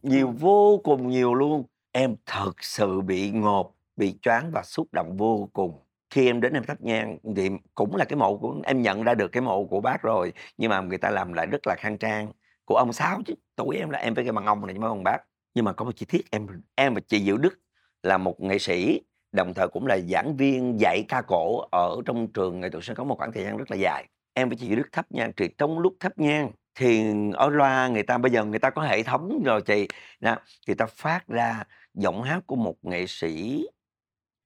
nhiều Ừm. vô cùng nhiều luôn. Em thật sự bị ngộp, bị choáng và xúc động vô cùng. Khi em đến em thắp nhang thì cũng là cái mộ của em nhận ra được cái mộ của bác rồi, nhưng mà người ta làm lại rất là khang trang, của ông Sáu chứ, tuổi em là em với cái bằng ông này chứ hông bằng bác. Nhưng mà có một chi tiết em em và chị Diệu Đức là một nghệ sĩ, đồng thời cũng là giảng viên dạy ca cổ ở trong trường nghệ thuật sân khấu một khoảng thời gian rất là dài. Em với chị Diệu Đức thắp nhang thì trong lúc thắp nhang thì ở loa người ta bây giờ người ta có hệ thống rồi chị, đó, thì ta phát ra giọng hát của một nghệ sĩ,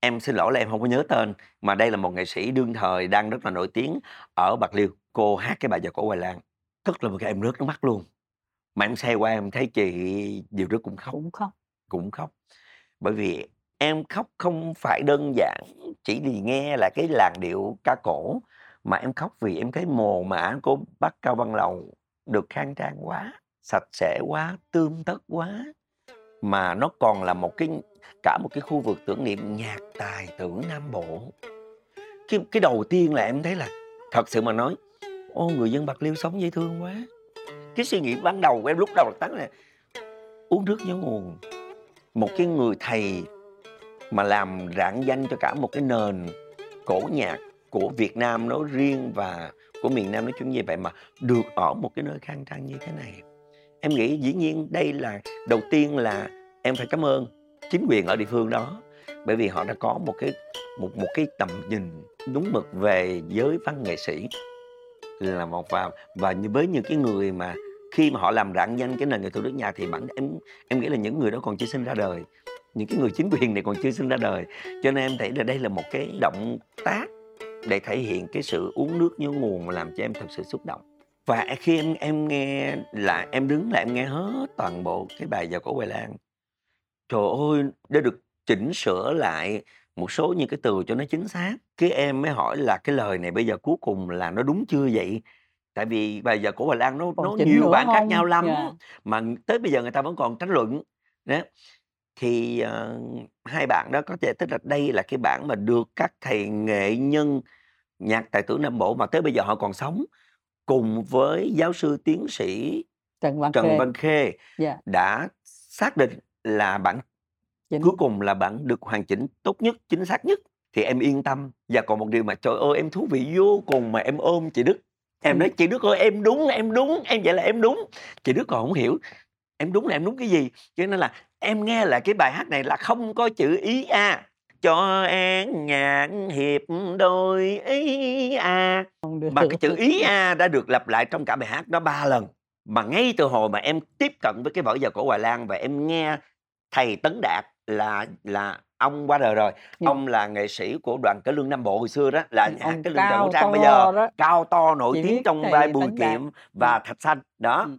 em xin lỗi là em hông có nhớ tên, mà đây là một nghệ sĩ đương thời đang rất là nổi tiếng ở Bạc Liêu. Cô hát cái bài "Vợ Cổ Hoài Lan", tức là một cái em rớt nước mắt luôn. Mà em xoay qua em thấy chị Diệu Đức cũng khóc. Cũng khóc. Cũng khóc. Bởi vì em khóc không phải đơn giản chỉ vì nghe là cái làn điệu ca cổ, mà em khóc vì em thấy mồ mả của bác Cao Văn Lầu được khang trang quá, sạch sẽ quá, tươm tất quá. Mà nó còn là một cái cả một cái khu vực tưởng niệm nhạc tài tử Nam Bộ. Cái cái đầu tiên là em thấy là thật sự mà nói, ô, người dân Bạc Liêu sống dễ thương quá. Cái suy nghĩ ban đầu của em lúc đầu là tắt là uống nước nhớ nguồn. Một cái người thầy mà làm rạng danh cho cả một cái nền cổ nhạc của Việt Nam nói riêng và của miền Nam nói chung như vậy mà được ở một cái nơi khang trang như thế này. Em nghĩ dĩ nhiên đây là, đầu tiên là em phải cảm ơn chính quyền ở địa phương đó, bởi vì họ đã có một cái, một một cái tầm nhìn đúng mực về giới văn nghệ sĩ. Là một, và và với những cái người mà khi mà họ làm rạng danh cái nền nghệ thuật nước nhà thì bản, em em nghĩ là những người đó còn chưa sinh ra đời. Những cái người chính quyền này còn chưa sinh ra đời. Cho nên em thấy là đây là một cái động tác để thể hiện cái sự uống nước như nguồn mà làm cho em thật sự xúc động và khi em em nghe là em đứng lại em nghe hết toàn bộ cái bài giờ cổ Hoài Lan. Trời ơi đã được chỉnh sửa lại một số những cái từ cho nó chính xác. Cái em mới hỏi là cái lời này bây giờ cuối cùng là nó đúng chưa vậy? Tại vì bây giờ của Hoài Lan nó nó nhiều bản khác nhau lắm. Yeah. mà tới bây giờ người ta vẫn còn tranh luận. Đó. Thì uh, hai bạn đó có thể tức là đây là cái bản mà được các thầy nghệ nhân nhạc tài tử Nam Bộ mà tới bây giờ họ còn sống cùng với giáo sư tiến sĩ Trần Văn Trần Khê, Văn Khê yeah. Dạ. đã xác định là bản Chính. cuối cùng là bản được hoàn chỉnh tốt nhất chính xác nhất. Thì em yên tâm. Và còn một điều mà trời ơi em thú vị vô cùng mà em ôm chị Đức. Em nói chị Đức ơi em đúng em đúng. Em vậy là em đúng. Chị Đức còn không hiểu em đúng là em đúng cái gì? Cho nên là em nghe lại cái bài hát này là không có chữ ý a cho an nhạc hiệp đôi ý a mà cái chữ ý a đã được lặp lại trong cả bài hát đó ba lần mà ngay từ hồi mà em tiếp cận với cái vở giờ cổ Hoài Lan và em nghe thầy Tấn Đạt là là ông qua đời rồi yeah. ông là nghệ sĩ của đoàn cải lương nam bộ hồi xưa đó là nhạc cái lương trần trang bây giờ đó. cao to nổi Chỉ tiếng trong vai bùi kiệm và ừ. thạch xanh đó ừ.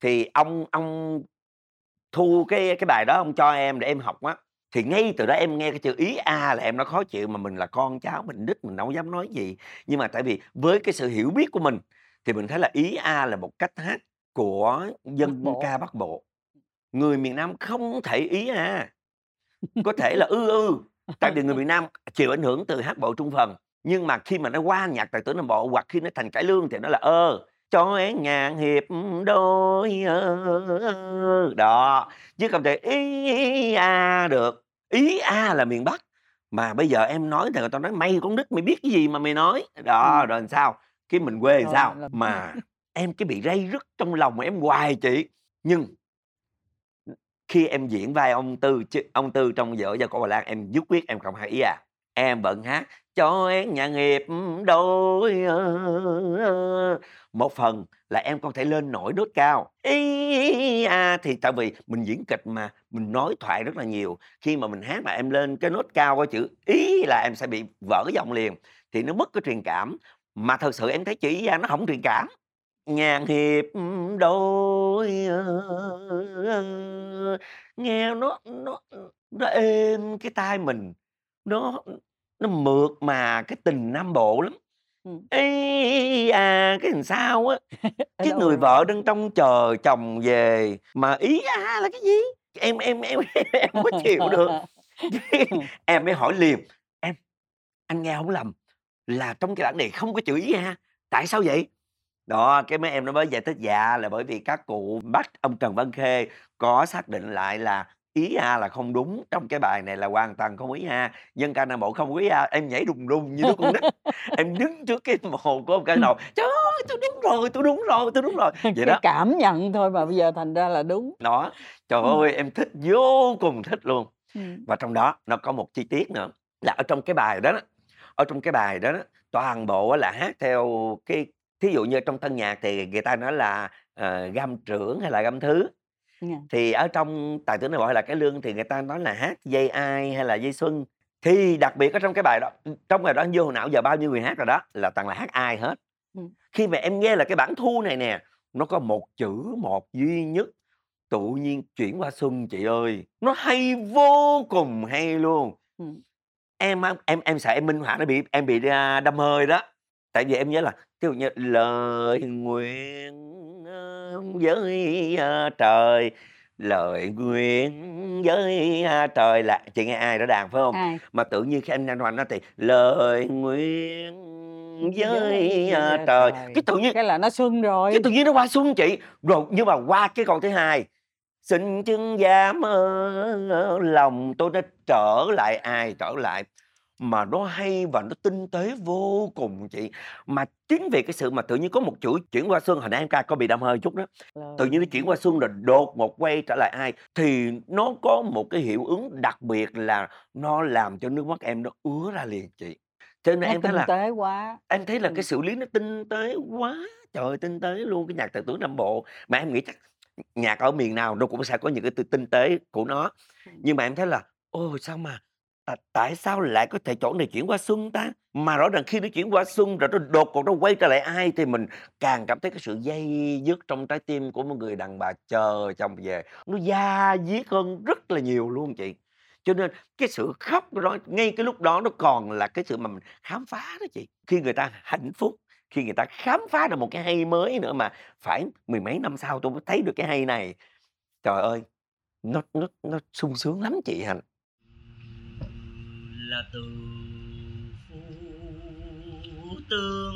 thì ông ông thu cái cái bài đó ông cho em để em học á thì ngay từ đó em nghe cái chữ ý a là em nó khó chịu mà mình là con cháu mình đích mình đâu dám nói gì. Nhưng mà tại vì với cái sự hiểu biết của mình thì mình thấy là ý a là một cách hát của dân Bắc ca bắc bộ. Người miền nam không thể ý a. Có thể là ư ư tại vì người miền nam chịu ảnh hưởng từ hát bộ trung phần nhưng mà khi mà nó qua nhạc tài tử nam bộ hoặc khi nó thành cải lương thì nó là ơ cho ngàn hiệp đôi đó chứ không thể ý a được. Ý a là miền bắc. Mà bây giờ em nói thì người ta nói mày con nít mày biết cái gì mà mày nói. Đó ừ. rồi làm sao? Cái mình quê làm sao? mà em cái bị rây rứt trong lòng em hoài chị. Nhưng khi em diễn vai ông tư ông tư trong vở gia cổ bà lan em dứt quyết em không hay ý à em bận hát cho em nhà nghiệp đôi ờ, ờ. một phần là em không thể lên nổi nốt cao. Ý à thì tại vì mình diễn kịch mà, mình nói thoại rất là nhiều. Khi mà mình hát mà em lên cái nốt cao có chữ, ý là em sẽ bị vỡ giọng liền, thì nó mất cái truyền cảm. Mà thật sự em thấy chỉ ra nó không truyền cảm. Ngàn hiệp đôi ờ, nghe nó nó nó êm cái tai mình. Nó nó mượt mà cái tình nam bộ lắm. Ý à cái làm sao á? Cái người vợ đang trong chờ chồng về mà ý à là cái gì? Em em em em có chịu được. Em mới hỏi liền em anh nghe không lầm là trong cái bản này không có chữ ý a tại sao vậy? Đó cái mấy em nó mới giải thích dạ là bởi vì các cụ bắt ông Trần Văn Khê có xác định lại là ý A là không đúng trong cái bài này là hoàn toàn không ý A dân ca Nam Bộ không ý A em nhảy đùng đùng như đứa con nít em đứng trước cái hồ của ông ca đầu trời ơi tôi đúng rồi tôi đúng rồi tôi đúng rồi. Vậy đó. cảm nhận thôi mà bây giờ thành ra là đúng. Đó trời ừ. ơi em thích vô cùng thích luôn. Ừ. và trong đó nó có một chi tiết nữa là ở trong cái bài đó, đó ở trong cái bài đó, đó toàn bộ là hát theo cái thí dụ như trong tân nhạc thì người ta nói là uh, gam trưởng hay là gam thứ yeah. thì ở trong tài tử này gọi là cái lương thì người ta nói là hát dây ai hay là dây xuân thì đặc biệt ở trong cái bài đó trong bài đó vô não giờ bao nhiêu người hát rồi đó là toàn là hát ai hết ừ. khi mà em nghe là cái bản thu này nè nó có một chữ một duy nhất tự nhiên chuyển qua xuân chị ơi nó hay vô cùng hay luôn ừ. em em em sợ em minh họa nó bị em bị à, đâm hơi đó tại vì em nhớ là dụ như lời nguyện với trời. Lời nguyện với trời là chị nghe ai đó đàn phải không? Ai? mà tự nhiên khi anh anh hoàng nó thì lời nguyện với trời. trời. Cái tự nhiên cái là nó xuân rồi. cái tự nhiên nó qua xuân chị. Rồi nhưng mà qua cái con thứ hai xin chứng giám lòng tôi nó trở lại ai? Trở lại mà nó hay và nó tinh tế vô cùng chị. Mà chính vì cái sự mà tự nhiên có một chuỗi chuyển qua xuân, hồi nãy em ca có bị đâm hơi chút đó, tự nhiên nó chuyển qua xuân rồi đột một quay trở lại ai, thì nó có một cái hiệu ứng đặc biệt là nó làm cho nước mắt em nó ứa ra liền chị. Cho nên Nó em thấy là tế quá. em thấy là cái xử lý nó tinh tế quá trời tinh tế luôn, cái nhạc tài tử Nam Bộ. Mà em nghĩ chắc nhạc ở miền nào nó cũng sẽ có những cái từ tinh tế của nó. Nhưng mà em thấy là, ôi, sao mà tại tại sao lại có thể chỗ này chuyển qua xuân ta? Mà rõ ràng khi nó chuyển qua xuân rồi nó đột ngột nó quay trở lại ai thì mình càng cảm thấy cái sự dây dứt trong trái tim của một người đàn bà chờ chồng về, nó da diết hơn rất là nhiều luôn chị. Cho nên cái sự khóc đó, ngay cái lúc đó nó còn là cái sự mà mình khám phá đó chị. Khi người ta hạnh phúc, khi người ta khám phá được một cái hay mới nữa mà phải mười mấy năm sau tôi mới thấy được cái hay này. Trời ơi, nó nó nó sung sướng lắm chị Hạnh. Là từ Phú Tương.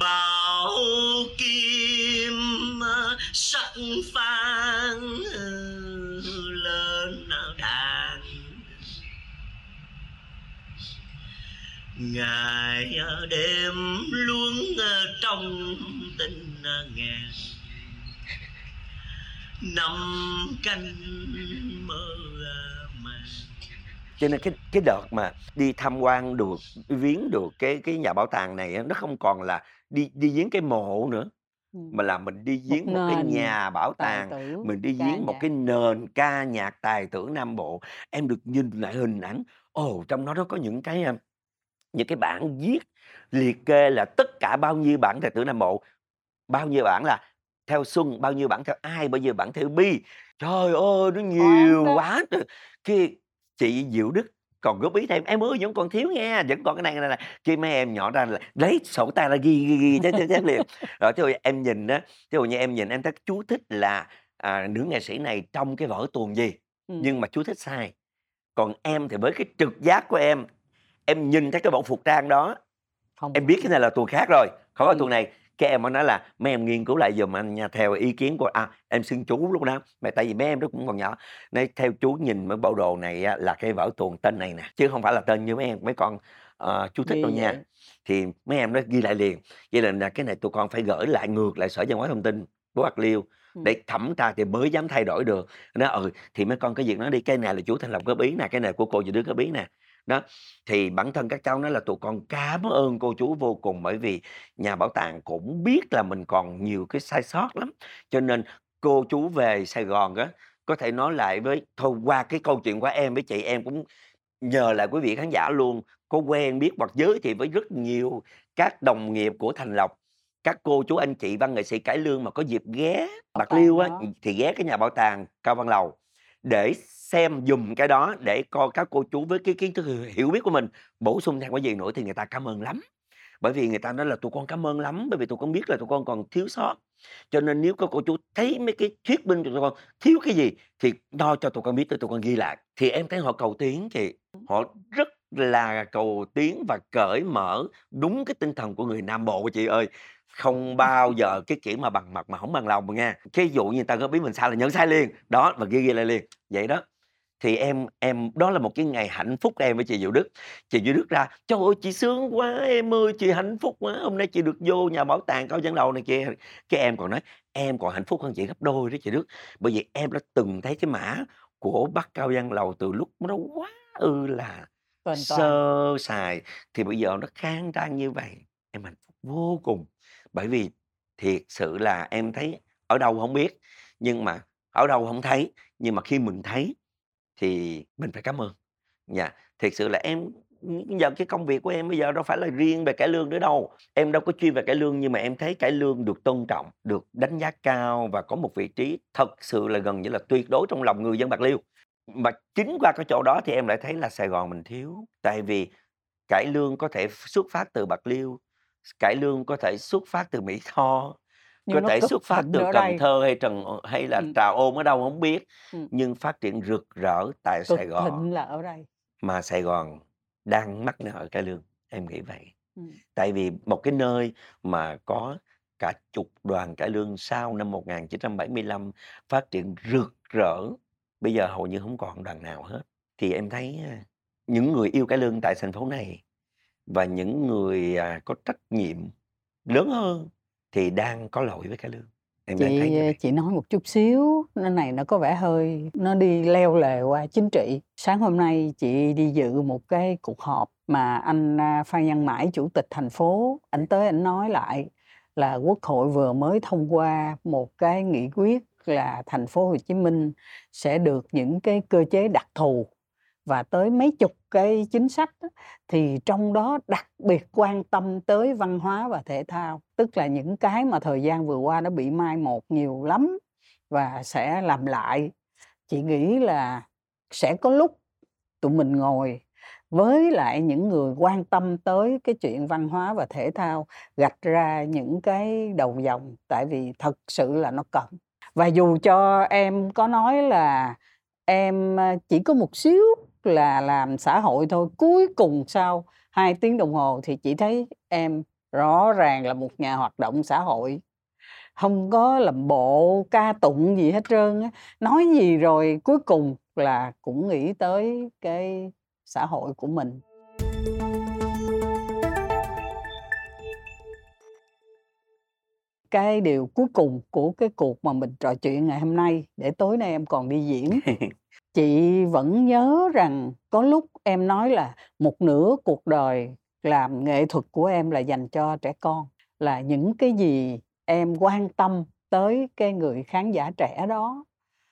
Bảo kim sắc phan lên đàn. Ngày đêm luôn trong tình ngàn. Năm canh mơ màng Cho nên cái cái đợt mà đi tham quan được, viếng được cái cái nhà bảo tàng này á, nó không còn là đi đi viếng cái mộ nữa, Ừm. mà là mình đi Một viếng một cái nền nhà bảo tàng, tử mình đi ca viếng một nhạc. cái nền ca nhạc tài tử Nam Bộ. Em được nhìn lại hình ảnh, ồ, trong đó nó có những cái, a, những cái bảng viết liệt kê là tất cả bao nhiêu bản tài tử Nam Bộ, bao nhiêu bản là theo Xuân, bao nhiêu bản theo Ai, bao nhiêu bản theo Bi. Trời ơi, nó nhiều đó. quá trời! Cái chị Diệu Đức còn góp ý thêm: "Em ơi, vẫn còn thiếu nghe, vẫn còn cái này, này, này." Cái mấy em nhỏ ra là lấy sổ tay ra ghi, ghi, ghi, chép, chép, chép liền. Rồi thí dụ em nhìn á, thí dụ như em nhìn em thấy chú thích là, à, nữ nghệ sĩ này trong cái vở tuồng gì, Ừm. nhưng mà chú thích sai. Còn em thì với cái trực giác của em, em nhìn thấy cái bộ phục trang đó, Không em biết cái này là tuồng khác rồi, không phải Ừm. tuồng này. Cái em mới nói là "Mấy em nghiên cứu lại giùm anh nha, theo ý kiến của" à, em xưng chú lúc đó, mà tại vì mấy em đó cũng còn nhỏ, nói: "Theo chú nhìn mấy bộ đồ này á là cái vở tuồng tên này nè, chứ không phải là tên như mấy em mấy con, ờ, chú thích đâu nha." vậy. Thì mấy em đó ghi lại liền, vậy là là cái này tụi con phải gửi lại ngược lại Sở Văn hóa Thông tin của Bạc Liêu Ừm. để thẩm tra thì mới dám thay đổi được. Nó "Ừ, thì mấy con cứ việc nói đi, cái này là chú Thanh Lộc góp ý nè, cái này của cô Diệu Đức góp ý nè." Đó, thì bản thân các cháu nói là tụi con cám ơn cô chú vô cùng bởi vì nhà bảo tàng cũng biết là mình còn nhiều cái sai sót lắm, cho nên cô chú về Sài Gòn á, có thể nói lại với thôi qua cái câu chuyện của em với chị, em cũng nhờ lại quý vị khán giả luôn, có quen biết hoặc giới thiệu với rất nhiều các đồng nghiệp của Thành Lộc, các cô chú anh chị văn nghệ sĩ cải lương mà có dịp ghé Bạc Liêu á, đó. thì ghé cái nhà bảo tàng Cao Văn Lầu để xem dùm cái đó, để coi các cô chú với cái kiến thức hiểu biết của mình bổ sung thêm cái gì nữa thì người ta cảm ơn lắm. Bởi vì người ta nói là "Tụi con cảm ơn lắm, bởi vì tụi con biết là tụi con còn thiếu sót. Cho nên nếu các cô chú thấy mấy cái thuyết minh của tụi con thiếu cái gì thì no cho tụi con biết để tụi con ghi lại." Thì em thấy họ cầu tiến chị, họ rất là cầu tiến và cởi mở, đúng cái tinh thần của người Nam Bộ chị ơi. Không bao giờ cái kiểu mà bằng mặt mà hổng bằng lòng nha. Thí dụ như người ta góp ý mình sai là nhận sai liền, đó, và ghi ghi lại liền, vậy đó. Thì em em đó là một cái ngày hạnh phúc của em với chị Diệu Đức. Chị Diệu Đức ra: "Trời ơi, chị sướng quá em ơi, chị hạnh phúc quá, hôm nay chị được vô nhà bảo tàng Cao Văn Lầu này kia." Cái em còn nói: "Em còn hạnh phúc hơn chị gấp đôi đó chị Đức, bởi vì em đã từng thấy cái mã của Bắc Cao Văn Lầu từ lúc nó quá ư là Toàn toàn. sơ sài, thì bây giờ nó khang trang như vậy." Em hạnh phúc vô cùng, bởi vì thiệt sự là em thấy ở đâu hổng biết, nhưng mà ở đâu hổng thấy, nhưng mà khi mình thấy thì mình phải cảm ơn. Dạ, thiệt sự là em giờ cái công việc của em bây giờ đâu phải là riêng về cải lương nữa đâu. Em đâu có chuyên về cải lương nhưng mà em thấy cải lương được tôn trọng, được đánh giá cao và có một vị trí thật sự là gần như là tuyệt đối trong lòng người dân Bạc Liêu. Mà chính qua cái chỗ đó thì em lại thấy là Sài Gòn mình thiếu, tại vì cải lương có thể xuất phát từ Bạc Liêu, cải lương có thể xuất phát từ Mỹ Tho, Nhưng có thể xuất phát từ Cần đây. Thơ hay Trần ờ, hay là Ừm. Trà Ôn ở đâu hổng biết, Ừm. nhưng phát triển rực rỡ tại Cực Sài Gòn. là ở đây. Mà Sài Gòn đang mắc nợ cải lương, em nghĩ vậy. Ừm. Tại vì một cái nơi mà có cả chục đoàn cải lương sau năm 1975 phát triển rực rỡ. Bây giờ hầu như không còn đoàn nào hết. Thì em thấy, những người yêu cải lương tại thành phố này và những người, à, có trách nhiệm lớn hơn thì đang có lỗi với cải lương. Em đang thấy Chị, chị nói một chút xíu, nơi này nó có vẻ hơi nó đi leo lề qua chính trị. Sáng hôm nay chị đi dự một cái cuộc họp mà anh, a, Phan Văn Mãi, Chủ tịch thành phố, ảnh tới ảnh nói lại là Quốc hội vừa mới thông qua một cái nghị quyết là thành phố Hồ Chí Minh sẽ được những cái cơ chế đặc thù và tới mấy chục cái chính sách đó, thì trong đó đặc biệt quan tâm tới văn hóa và thể thao. Tức là những cái mà thời gian vừa qua nó bị mai một nhiều lắm và sẽ làm lại. Chị nghĩ là sẽ có lúc tụi mình ngồi với lại những người quan tâm tới cái chuyện văn hóa và thể thao, gạch ra những cái đầu dòng, tại vì thật sự là nó cần. Và dù cho em có nói là em, ờ, chỉ có một xíu là làm xã hội thôi, cuối cùng sau 2 tiếng đồng hồ thì chị thấy em rõ ràng là một nhà hoạt động xã hội. không có làm bộ ca tụng gì hết trơn á, nói gì rồi cuối cùng là cũng nghĩ tới cái xã hội của mình. Cái điều cuối cùng của cái cuộc mà mình trò chuyện ngày hôm nay, để tối nay em còn đi diễn. Chị vẫn nhớ rằng có lúc em nói là một nửa cuộc đời làm nghệ thuật của em là dành cho trẻ con, là những cái gì em quan tâm tới cái người khán giả trẻ đó.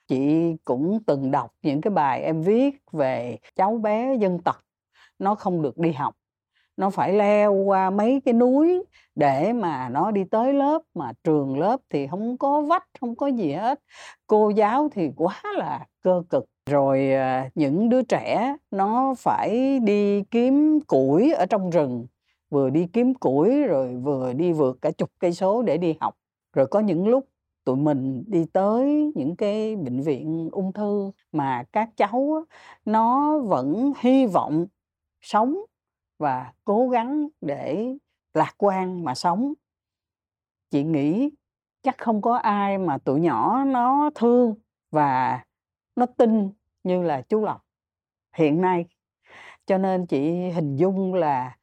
Chị cũng từng đọc những cái bài em viết về cháu bé dân tộc, nó không được đi học, nó phải leo qua mấy cái núi để mà nó đi tới lớp, mà trường lớp thì không có vách, không có gì hết. Cô giáo thì quá là cơ cực. Rồi, à, những đứa trẻ nó phải đi kiếm củi ở trong rừng, vừa đi kiếm củi rồi vừa đi vượt cả chục cây số để đi học. Rồi có những lúc tụi mình đi tới những cái bệnh viện ung thư mà các cháu nó vẫn hy vọng sống và cố gắng để lạc quan mà sống. Chị nghĩ chắc không có ai mà tụi nhỏ nó thương và nó tin như là chú Lộc hiện nay. Cho nên chị hình dung là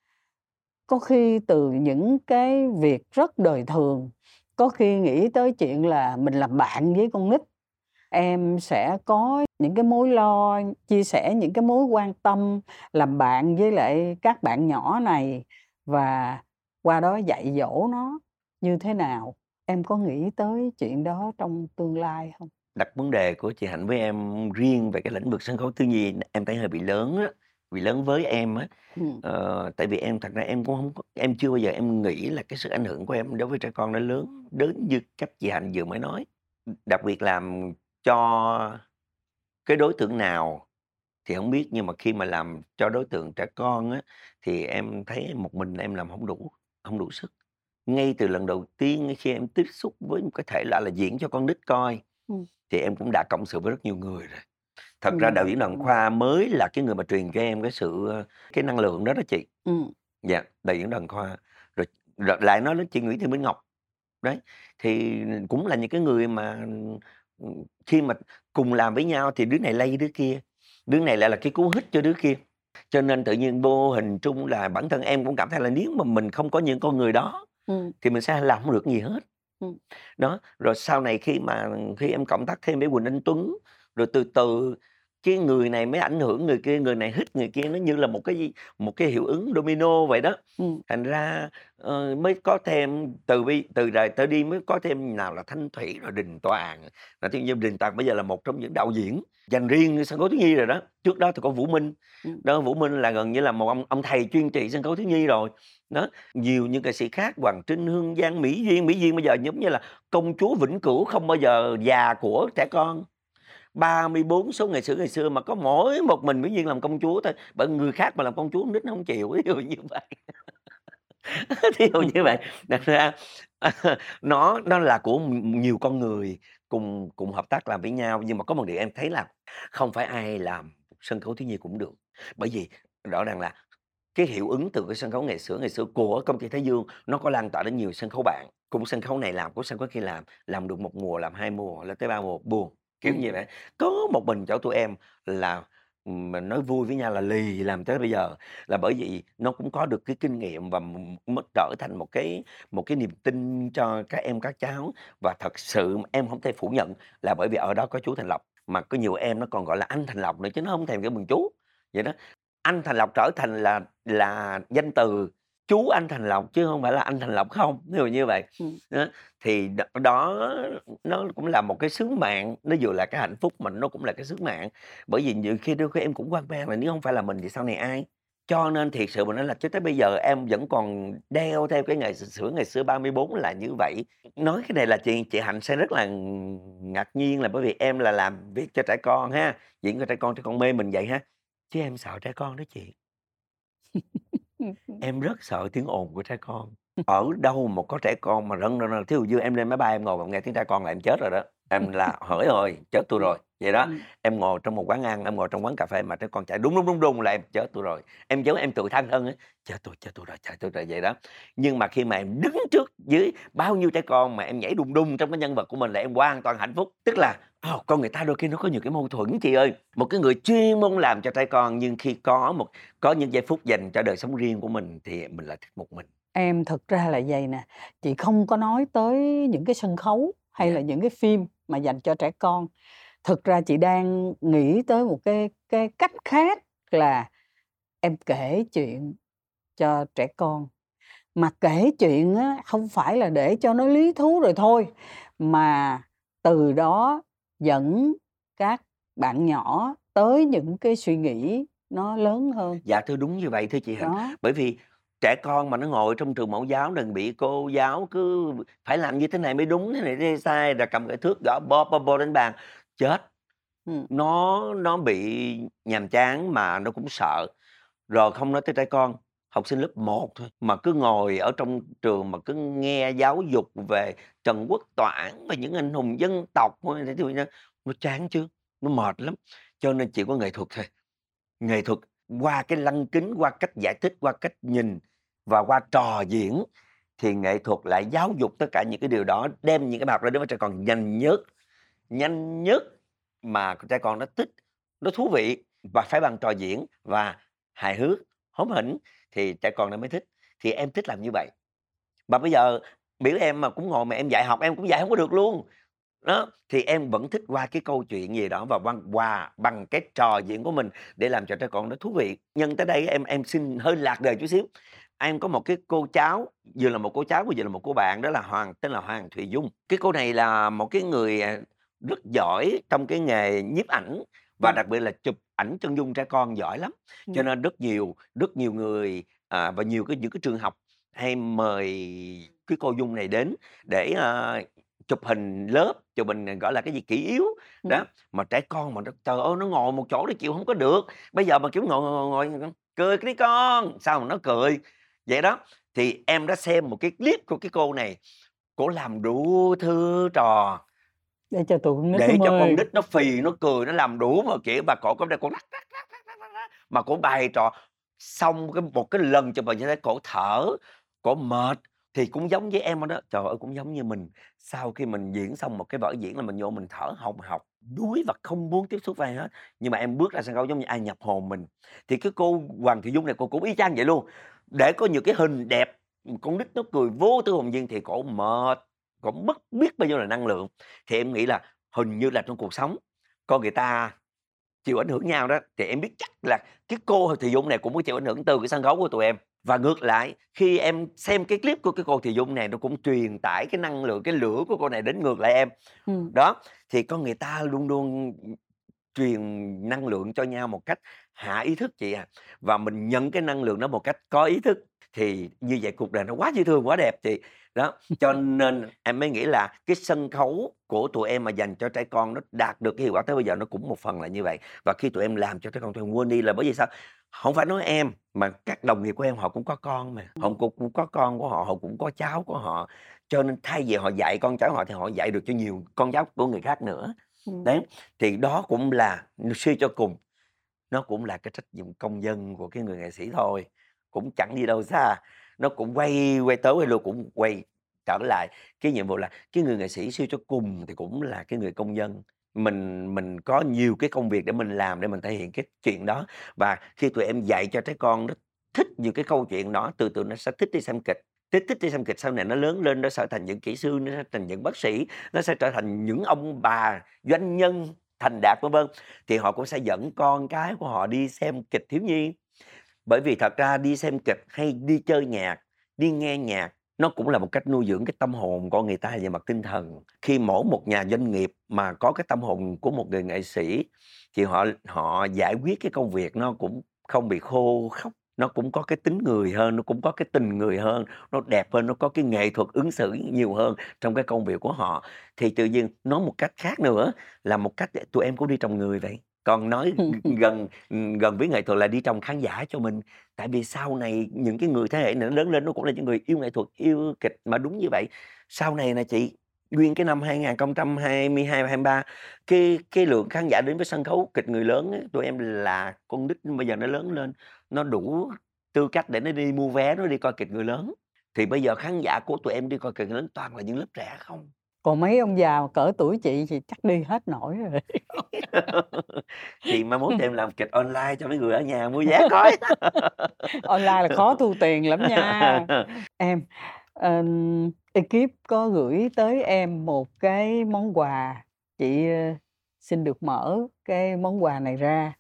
có khi từ những cái việc rất đời thường, có khi nghĩ tới chuyện là mình làm bạn với con nít, em sẽ có những cái mối lo, chia sẻ những cái mối quan tâm, làm bạn với lại các bạn nhỏ này và qua đó dạy dỗ nó như thế nào. Em có nghĩ tới chuyện đó trong tương lai hông? Đặt vấn đề của chị Hạnh với em riêng về cái lĩnh vực sân khấu thiếu nhi em thấy hơi bị lớn á, bị lớn với em á. Ừm. Ờ, tại vì em thật ra em cũng hông có em chưa bao giờ em nghĩ là cái sức ảnh hưởng của em đối với trẻ con nó lớn đến như cách chị Hạnh vừa mới nói. Đặc biệt làm cho cái đối tượng nào thì hổng biết, nhưng mà khi mà làm cho đối tượng trẻ con á, thì em thấy một mình em làm hổng đủ hông đủ sức. Ngay từ lần đầu tiên khi em tiếp xúc với một cái thể loại là diễn cho con nít coi, Ừm. thì em cũng đã cộng sự với rất nhiều người rồi. Thật ra đạo diễn Đoàn. Khoa mới là cái người mà truyền cho em cái sự, cái năng lượng đó đó chị. Ừm. Dạ, đạo diễn Đoàn Khoa. Rồi rồi lại nói đến chị Nguyễn Thị Minh Ngọc. Đấy, thì cũng là những cái người mà, khi mà cùng làm với nhau thì đứa này lay đứa kia, đứa này lại là cái cú hích cho đứa kia. Cho nên tự nhiên vô hình trung là bản thân em cũng cảm thấy là nếu mà mình không có những con người đó Ừm. thì mình sẽ làm hông được gì hết. Ừm. Đó, rồi sau này khi mà khi em cộng tác thêm với Quỳnh Anh Tuấn, rồi từ từ cái người này mới ảnh hưởng người kia, người này hích người kia, nó như là một cái một cái hiệu ứng domino vậy đó. Ừm. Thành ra, ờ, mới có thêm từ bi từ rời trở đi mới có thêm nào là Thanh Thủy, rồi Đình Toàn, rồi tự nhiên Đình Toàn bây giờ là một trong những đạo diễn dành riêng sân khấu thiếu nhi rồi đó. Trước đó thì có Vũ Minh, Ừm. đó, Vũ Minh là gần như là một ông ông thầy chuyên trị sân khấu thiếu nhi rồi. Đó, nhiều những ca sĩ khác, Hoàng Trinh, Hương Giang, Mỹ Duyên, Mỹ Duyên bây giờ giống như là công chúa vĩnh cửu không bao giờ già của trẻ con. 34 số ngày xưa ngày xưa mà có mỗi một mình Mỹ Duyên làm công chúa thôi, bởi người khác mà làm công chúa nít nó không chịu, ví dụ như vậy. Thí dụ như vậy, thành ra, nó nó là của nhiều con người cùng cùng hợp tác làm với nhau, nhưng mà có một điều em thấy là không phải ai làm sân khấu thiếu nhi cũng được. Bởi vì rõ ràng là cái hiệu ứng từ cái sân khấu ngày xưa ngày xưa của công ty Thái Dương nó có lan tỏa đến nhiều sân khấu bạn. cũng sân khấu này làm, cũng sân khấu kia làm, làm được một mùa, làm hai mùa, lên tới ba mùa buồn, kiểu như vậy. Có một mình chỗ tụi em là, mình nói vui với nhau là lì làm tới bây giờ, là bởi vì nó cũng có được cái kinh nghiệm và mới trở thành một cái một cái niềm tin cho các em, các cháu. Và thật sự em hổng thể phủ nhận là bởi vì ở đó có chú Thành Lộc, mà có nhiều em nó còn gọi là anh Thành Lộc nữa chứ nó hông thèm kêu bằng chú, vậy đó. Anh Thành Lộc trở thành là là danh từ chú anh Thành Lộc chứ hông phải là anh Thành Lộc không, ví dụ như vậy. Đó, thì đó nó cũng là một cái sứ mạng, nó vừa là cái hạnh phúc mà nó cũng là cái sứ mạng. Bởi vì nhiều khi đôi khi em cũng hoang mang là nếu hông phải là mình thì sau này ai? Cho nên thiệt sự mà nói là cho tới bây giờ em vẫn còn đeo theo cái ngày x xửa ngày xưa 34 là như vậy. Nói cái này là chị chị Hạnh sẽ rất là ngạc nhiên là bởi vì em là làm việc cho trẻ con ha, diễn cho trẻ con, trẻ con mê mình vậy ha, chứ em sợ trẻ con đó chị. Em rất sợ tiếng ồn của trẻ con. Ở đâu mà có trẻ con mà rần, rần, rần, thí dụ như em lên máy bay em ngồi và nghe tiếng trẻ con là em chết rồi đó, em là hỡi ôi, chết tui rồi, vậy đó. Ừm. Em ngồi trong một quán ăn, em ngồi trong quán cà phê mà trẻ con chạy đùng, đùng, đùng, đùng là em chết tui rồi. Em giống em tự than thân á, chết tui, chết tui rồi, chết tui rồi, vậy đó. Nhưng mà khi mà em đứng trước dưới bao nhiêu trẻ con mà em nhảy đùng đùng trong cái nhân vật của mình là em hoàn toàn hạnh phúc. Tức là, ờ, con người ta đôi khi nó có nhiều cái mâu thuẫn chị ơi. Một cái người chuyên môn làm cho trẻ con nhưng khi có một có những giây phút dành cho đời sống riêng của mình thì mình lại thích một mình. Em thực ra là vầy nè, chị không có nói tới những cái sân khấu hay Dạ. là những cái phim mà dành cho trẻ con. Thực ra chị đang nghĩ tới một cái cái cách khác là em kể chuyện cho trẻ con. Mà kể chuyện á, không phải là để cho nó lý thú rồi thôi, mà từ đó dẫn các bạn nhỏ tới những cái suy nghĩ nó lớn hơn. Dạ thưa đúng như vậy thưa chị Hạnh. Bởi vì trẻ con mà nó ngồi trong trường mẫu giáo đừng bị cô giáo cứ phải làm như thế này mới đúng, thế này mới sai, rồi cầm cái thước gõ bo, bo, bo đánh bàn, chết. Nó nó bị nhàm chán mà nó cũng sợ. Rồi không nói tới trẻ con, học sinh lớp 1 thôi, mà cứ ngồi ở trong trường mà cứ nghe giáo dục về Trần Quốc Toản, về những anh hùng dân tộc, nó chán chứ, nó mệt lắm. Cho nên chỉ có nghệ thuật thôi. Nghệ thuật qua cái lăng kính, qua cách giải thích, qua cách nhìn và qua trò diễn thì nghệ thuật lại giáo dục tất cả những cái điều đó, đem những cái bài học đó đến với trẻ con nhanh nhất, nhanh nhất mà trẻ con nó thích, nó thú vị và phải bằng trò diễn và hài hước, hóm hỉnh thì trẻ con nó mới thích. Thì em thích làm như vậy. Mà bây giờ biểu em mà cũng ngồi mà em dạy học em cũng dạy không có được luôn. Đó, thì em vẫn thích qua cái câu chuyện gì đó và bằng quà bằng cái trò diễn của mình để làm cho trẻ con nó thú vị. Nhân tới đây em em xin hơi lạc đề chút xíu. Em có một cái cô cháu, vừa là một cô cháu, vừa là một cô bạn đó là Hoàng, tên là Hoàng Thùy Dung. Cái cô này là một cái người, à, rất giỏi trong cái nghề nhiếp ảnh và Ừm. đặc biệt là chụp ảnh chân dung trẻ con giỏi lắm. Cho nên rất nhiều rất nhiều người, à, và nhiều cái những cái trường học hay mời cái cô Dung này đến để, a, chụp hình lớp, chụp hình, gọi là, cái gì, kỷ yếu. Đó, mà trẻ con mà nó trời ơi, nó ngồi một chỗ nó chịu hông có được. Bây giờ mà, kiểu, ngồi, ngồi, ngồi, "Cười đi con!" Sao mà nó cười. Vậy đó, thì em đã xem một cái clip của cái cô này, cổ làm đủ thứ trò Để cho tụi con nít để nó cho con nít nó phì, nó cười, nó làm đủ mọi kiểu và cổ có lắc, lắc, mà cổ bày trò. Xong cái một cái lần chụp hình như thế cổ thở, cổ mệt thì cũng giống với em đó. Trời ơi, cũng giống như mình, sau khi mình diễn xong một cái vở diễn là mình vô mình thở hồng hộc, đuối và không muốn tiếp xúc với ai hết. Nhưng mà em bước ra sân khấu giống như ai nhập hồn mình. Thì cái cô Hoàng Thị Dung này cô cũng y chang vậy luôn. Để có nhiều cái hình đẹp, con nít nó cười vô tư hồn nhiên thì cổ mệt, cổ mất biết bao nhiêu là năng lượng. Thì em nghĩ là hình như là trong cuộc sống, con người ta chịu ảnh hưởng nhau đó, thì em biết chắc là cái cô Thị Dung này cũng có chịu ảnh hưởng từ cái sân khấu của tụi em. Và ngược lại, khi em xem cái clip của cái cô Thị Dung này nó cũng truyền tải cái năng lượng, cái lửa của cô này đến ngược lại em. Ừm. Đó, thì con người ta luôn luôn truyền năng lượng cho nhau một cách hạ ý thức chị à. Và mình nhận cái năng lượng đó một cách có ý thức. Thì như vậy cuộc đời nó quá dễ thương, quá đẹp chị. Đó, cho nên em mới nghĩ là cái sân khấu của tụi em mà dành cho trẻ con nó đạt được cái hiệu quả tới bây giờ nó cũng một phần là như vậy. Và khi tụi em làm cho trẻ con tụi em quên đi là bởi vì sao? Hổng phải nói em, mà các đồng nghiệp của em họ cũng có con mà, họ cũng cũng có con của họ, họ cũng có cháu của họ. Cho nên thay vì họ dạy con cháu họ thì họ dạy được cho nhiều con cháu của người khác nữa. Đấy, thì đó cũng là suy cho cùng, nó cũng là cái trách nhiệm công dân của cái người nghệ sĩ thôi, cũng chẳng đi đâu xa. Nó cũng quay quay tới quay lui, cũng quay trở lại. Cái nhiệm vụ là cái người nghệ sĩ siêu cho cùng thì cũng là cái người công dân. Mình mình có nhiều cái công việc để mình làm để mình thể hiện cái chuyện đó. Và khi tụi em dạy cho trái con nó thích những cái câu chuyện đó từ từ nó sẽ thích đi xem kịch. Thích thích đi xem kịch sau này nó lớn lên nó sẽ thành những kỹ sư nó sẽ thành những bác sĩ nó sẽ trở thành những ông bà doanh nhân thành đạt, vân vân. Thì họ cũng sẽ dẫn con cái của họ đi xem kịch thiếu nhi. Bởi vì thật ra đi xem kịch hay đi chơi nhạc, đi nghe nhạc, nó cũng là một cách nuôi dưỡng cái tâm hồn con người ta về mặt tinh thần. Khi mỗi một nhà doanh nghiệp mà có cái tâm hồn của một người nghệ sĩ, thì họ họ giải quyết cái công việc nó cũng không bị khô khóc nó cũng có cái tính người hơn nó cũng có cái tình người hơn nó đẹp hơn nó có cái nghệ thuật ứng xử nhiều hơn trong cái công việc của họ. Thì tự nhiên nói một cách khác nữa là một cách tụi em cũng đi trồng người vậy. Còn nói gần gần với nghệ thuật là đi trồng khán giả cho mình. Tại vì sau này những cái người thế hệ này nó lớn lên nó cũng là những người yêu nghệ thuật yêu kịch mà đúng như vậy. Sau này nè chị nguyên cái năm 2022 23 cái cái lượng khán giả đến với sân khấu kịch người lớn ấy, tụi em là con nít bây giờ nó lớn lên nó đủ tư cách để nó đi mua vé nó đi coi kịch người lớn. Thì bây giờ khán giả của tụi em đi coi kịch người lớn toàn là những lớp trẻ không? Còn mấy ông già cỡ tuổi chị thì chắc đi hết nổi rồi. Thì mai mốt em làm kịch online cho mấy người ở nhà mua vé coi. Online là khó thu tiền lắm nha. Em um, ekip có gửi tới em một cái món quà. Chị ờ, xin được mở cái món quà này ra.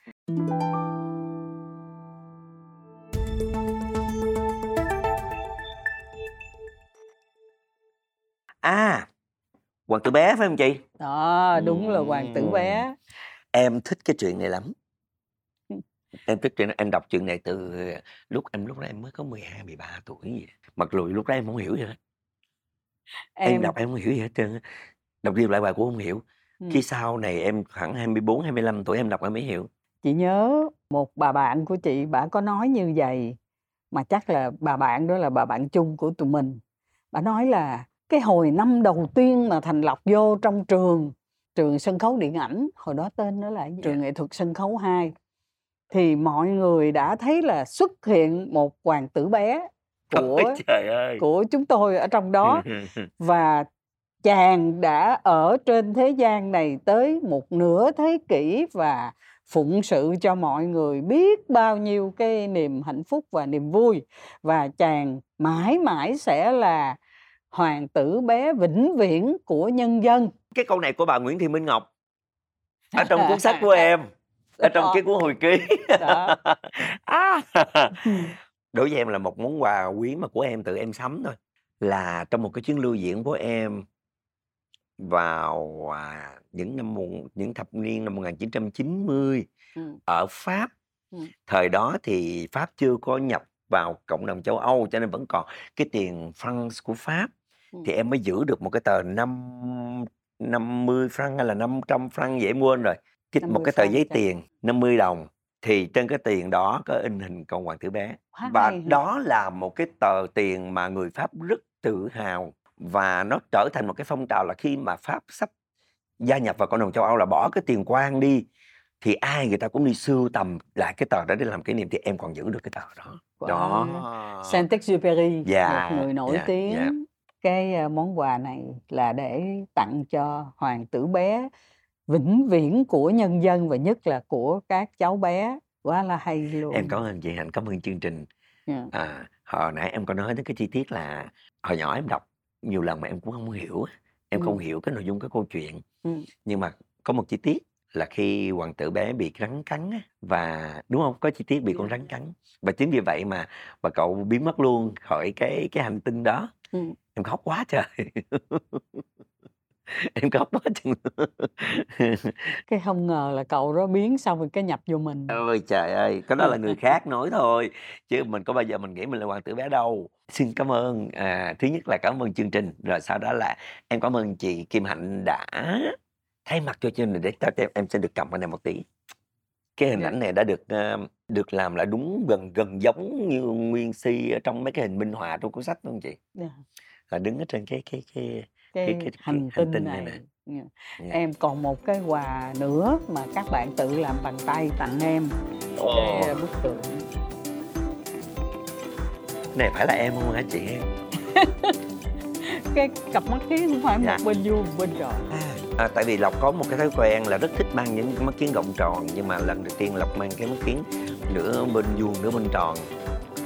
À hoàng tử bé phải không chị? Đó đúng là hoàng tử bé. Em thích cái chuyện này lắm. Em thích chuyện em đọc chuyện này từ lúc em lúc đó em mới có 12, 13 tuổi gì. Mặc dù lúc đó em không hiểu gì hết em, em đọc em không hiểu gì hết trơn đọc riêng lại bài cũng không hiểu. Ừ. khi sau này em khoảng 24, 25 tuổi em đọc em mới hiểu. Chị nhớ một bà bạn của chị bà có nói như vậy mà chắc là bà bạn đó là bà bạn chung của tụi mình. Bà nói là cái hồi năm đầu tiên mà thành lập vô trong trường trường sân khấu điện ảnh hồi đó tên nó là trường nghệ thuật sân khấu 2 thì mọi người đã thấy là xuất hiện một hoàng tử bé của Ôi trời ơi. của chúng tôi ở trong đó. Và chàng đã ở trên thế gian này tới một nửa thế kỷ và phụng sự cho mọi người biết bao nhiêu cái niềm hạnh phúc và niềm vui. Và chàng mãi mãi sẽ là hoàng tử bé vĩnh viễn của nhân dân. Cái câu này của bà Nguyễn Thị Minh Ngọc. Ở trong cuốn sách của em. Ở trong cái cuốn hồi ký. À. đối với em là một món quà quý mà của em tự em sắm thôi là trong một cái chuyến lưu diễn của em vào à, những năm những thập niên năm 1990 ừ. ở Pháp. Ừ. thời đó thì Pháp chưa có nhập vào cộng đồng châu Âu cho nên vẫn còn cái tiền franc của Pháp. Thì em mới giữ được một cái tờ năm 50 franc hay là 500 franc em quên rồi cái một cái tờ giấy tiền 50 đồng thì trên cái tiền đó có in hình con hoàng tử bé Quá và hay. đó là một cái tờ tiền mà người Pháp rất tự hào và nó trở thành một cái phong trào là khi mà Pháp sắp gia nhập vào cộng đồng châu Âu là bỏ cái tiền quan đi thì ai người ta cũng đi sưu tầm lại cái tờ đó để làm kỷ niệm thì em còn giữ được cái tờ đó. Wow. Đó. Saint-Exupéry, yeah, một người nổi yeah, tiếng. Yeah cái món quà này là để tặng cho hoàng tử bé vĩnh viễn của nhân dân và nhất là của các cháu bé. Quá là hay luôn. em cảm ơn chị hạnh cảm ơn chương trình. Yeah. à, hồi nãy em có nói đến cái chi tiết là hồi nhỏ em đọc nhiều lần mà em cũng không hiểu em ừ. không hiểu cái nội dung cái câu chuyện. Ừ. nhưng mà có một chi tiết là khi hoàng tử bé bị rắn cắn và đúng không? Có chi tiết bị con rắn cắn. Và chính vì vậy mà và cậu biến mất luôn khỏi cái cái hành tinh đó. Ừ. em khóc quá trời em khóc quá chừng cái không ngờ là cậu đó biến xong rồi cái nhập vô mình ôi trời ơi cái đó là người khác nói thôi chứ mình có bao giờ mình nghĩ mình là hoàng tử bé đâu xin cảm ơn à, thứ nhất là cảm ơn chương trình rồi sau đó là em cảm ơn chị Kim Hạnh đã thay mặt cho chương trình để cho em em sẽ được cầm cái này một tí cái hình dạ. ảnh này đã được uh, được làm lại đúng gần gần giống như nguyên si ở trong mấy cái hình minh họa trong cuốn sách đúng không chị yeah. Dạ. là đứng ở trên cái cái cái cái, cái, cái, hành, cái hành tinh này, này Yeah. Yeah. em còn một cái quà nữa mà các bạn tự làm bằng tay tặng em oh. cái bức tượng này phải là em không hả chị em cái cặp mắt kiến không phải dạ. một bên vuông bên tròn à, à, tại vì lộc có một cái thói quen là rất thích mang những mắt kiến gọng tròn nhưng mà lần đầu tiên lộc mang cái mắt kiến nửa bên vuông nửa bên tròn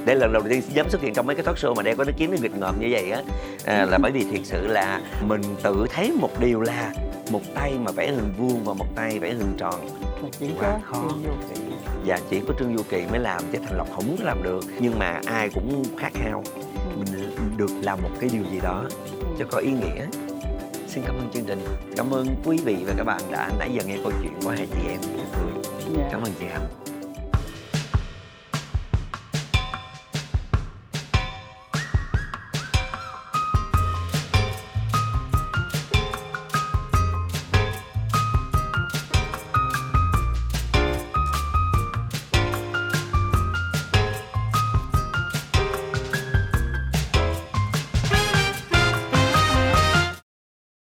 đây là lần đầu tiên dám xuất hiện trong mấy cái talk show mà đeo có nó kiến nó nghịch ngợm như vậy á. À, là bởi vì thiệt sự là mình tự thấy một điều là một tay mà vẽ hình vuông và một tay vẽ hình tròn. Chỉ quá khó. Và chỉ có trương du kỳ mới làm chứ thành lộc không có làm được. Nhưng mà ai cũng khát khao. Mình được làm một cái điều gì đó cho có ý nghĩa. Xin cảm ơn chương trình. Cảm ơn quý vị và các bạn đã nãy giờ nghe câu chuyện của hai chị em. Cười dạ. cảm ơn chị hạnh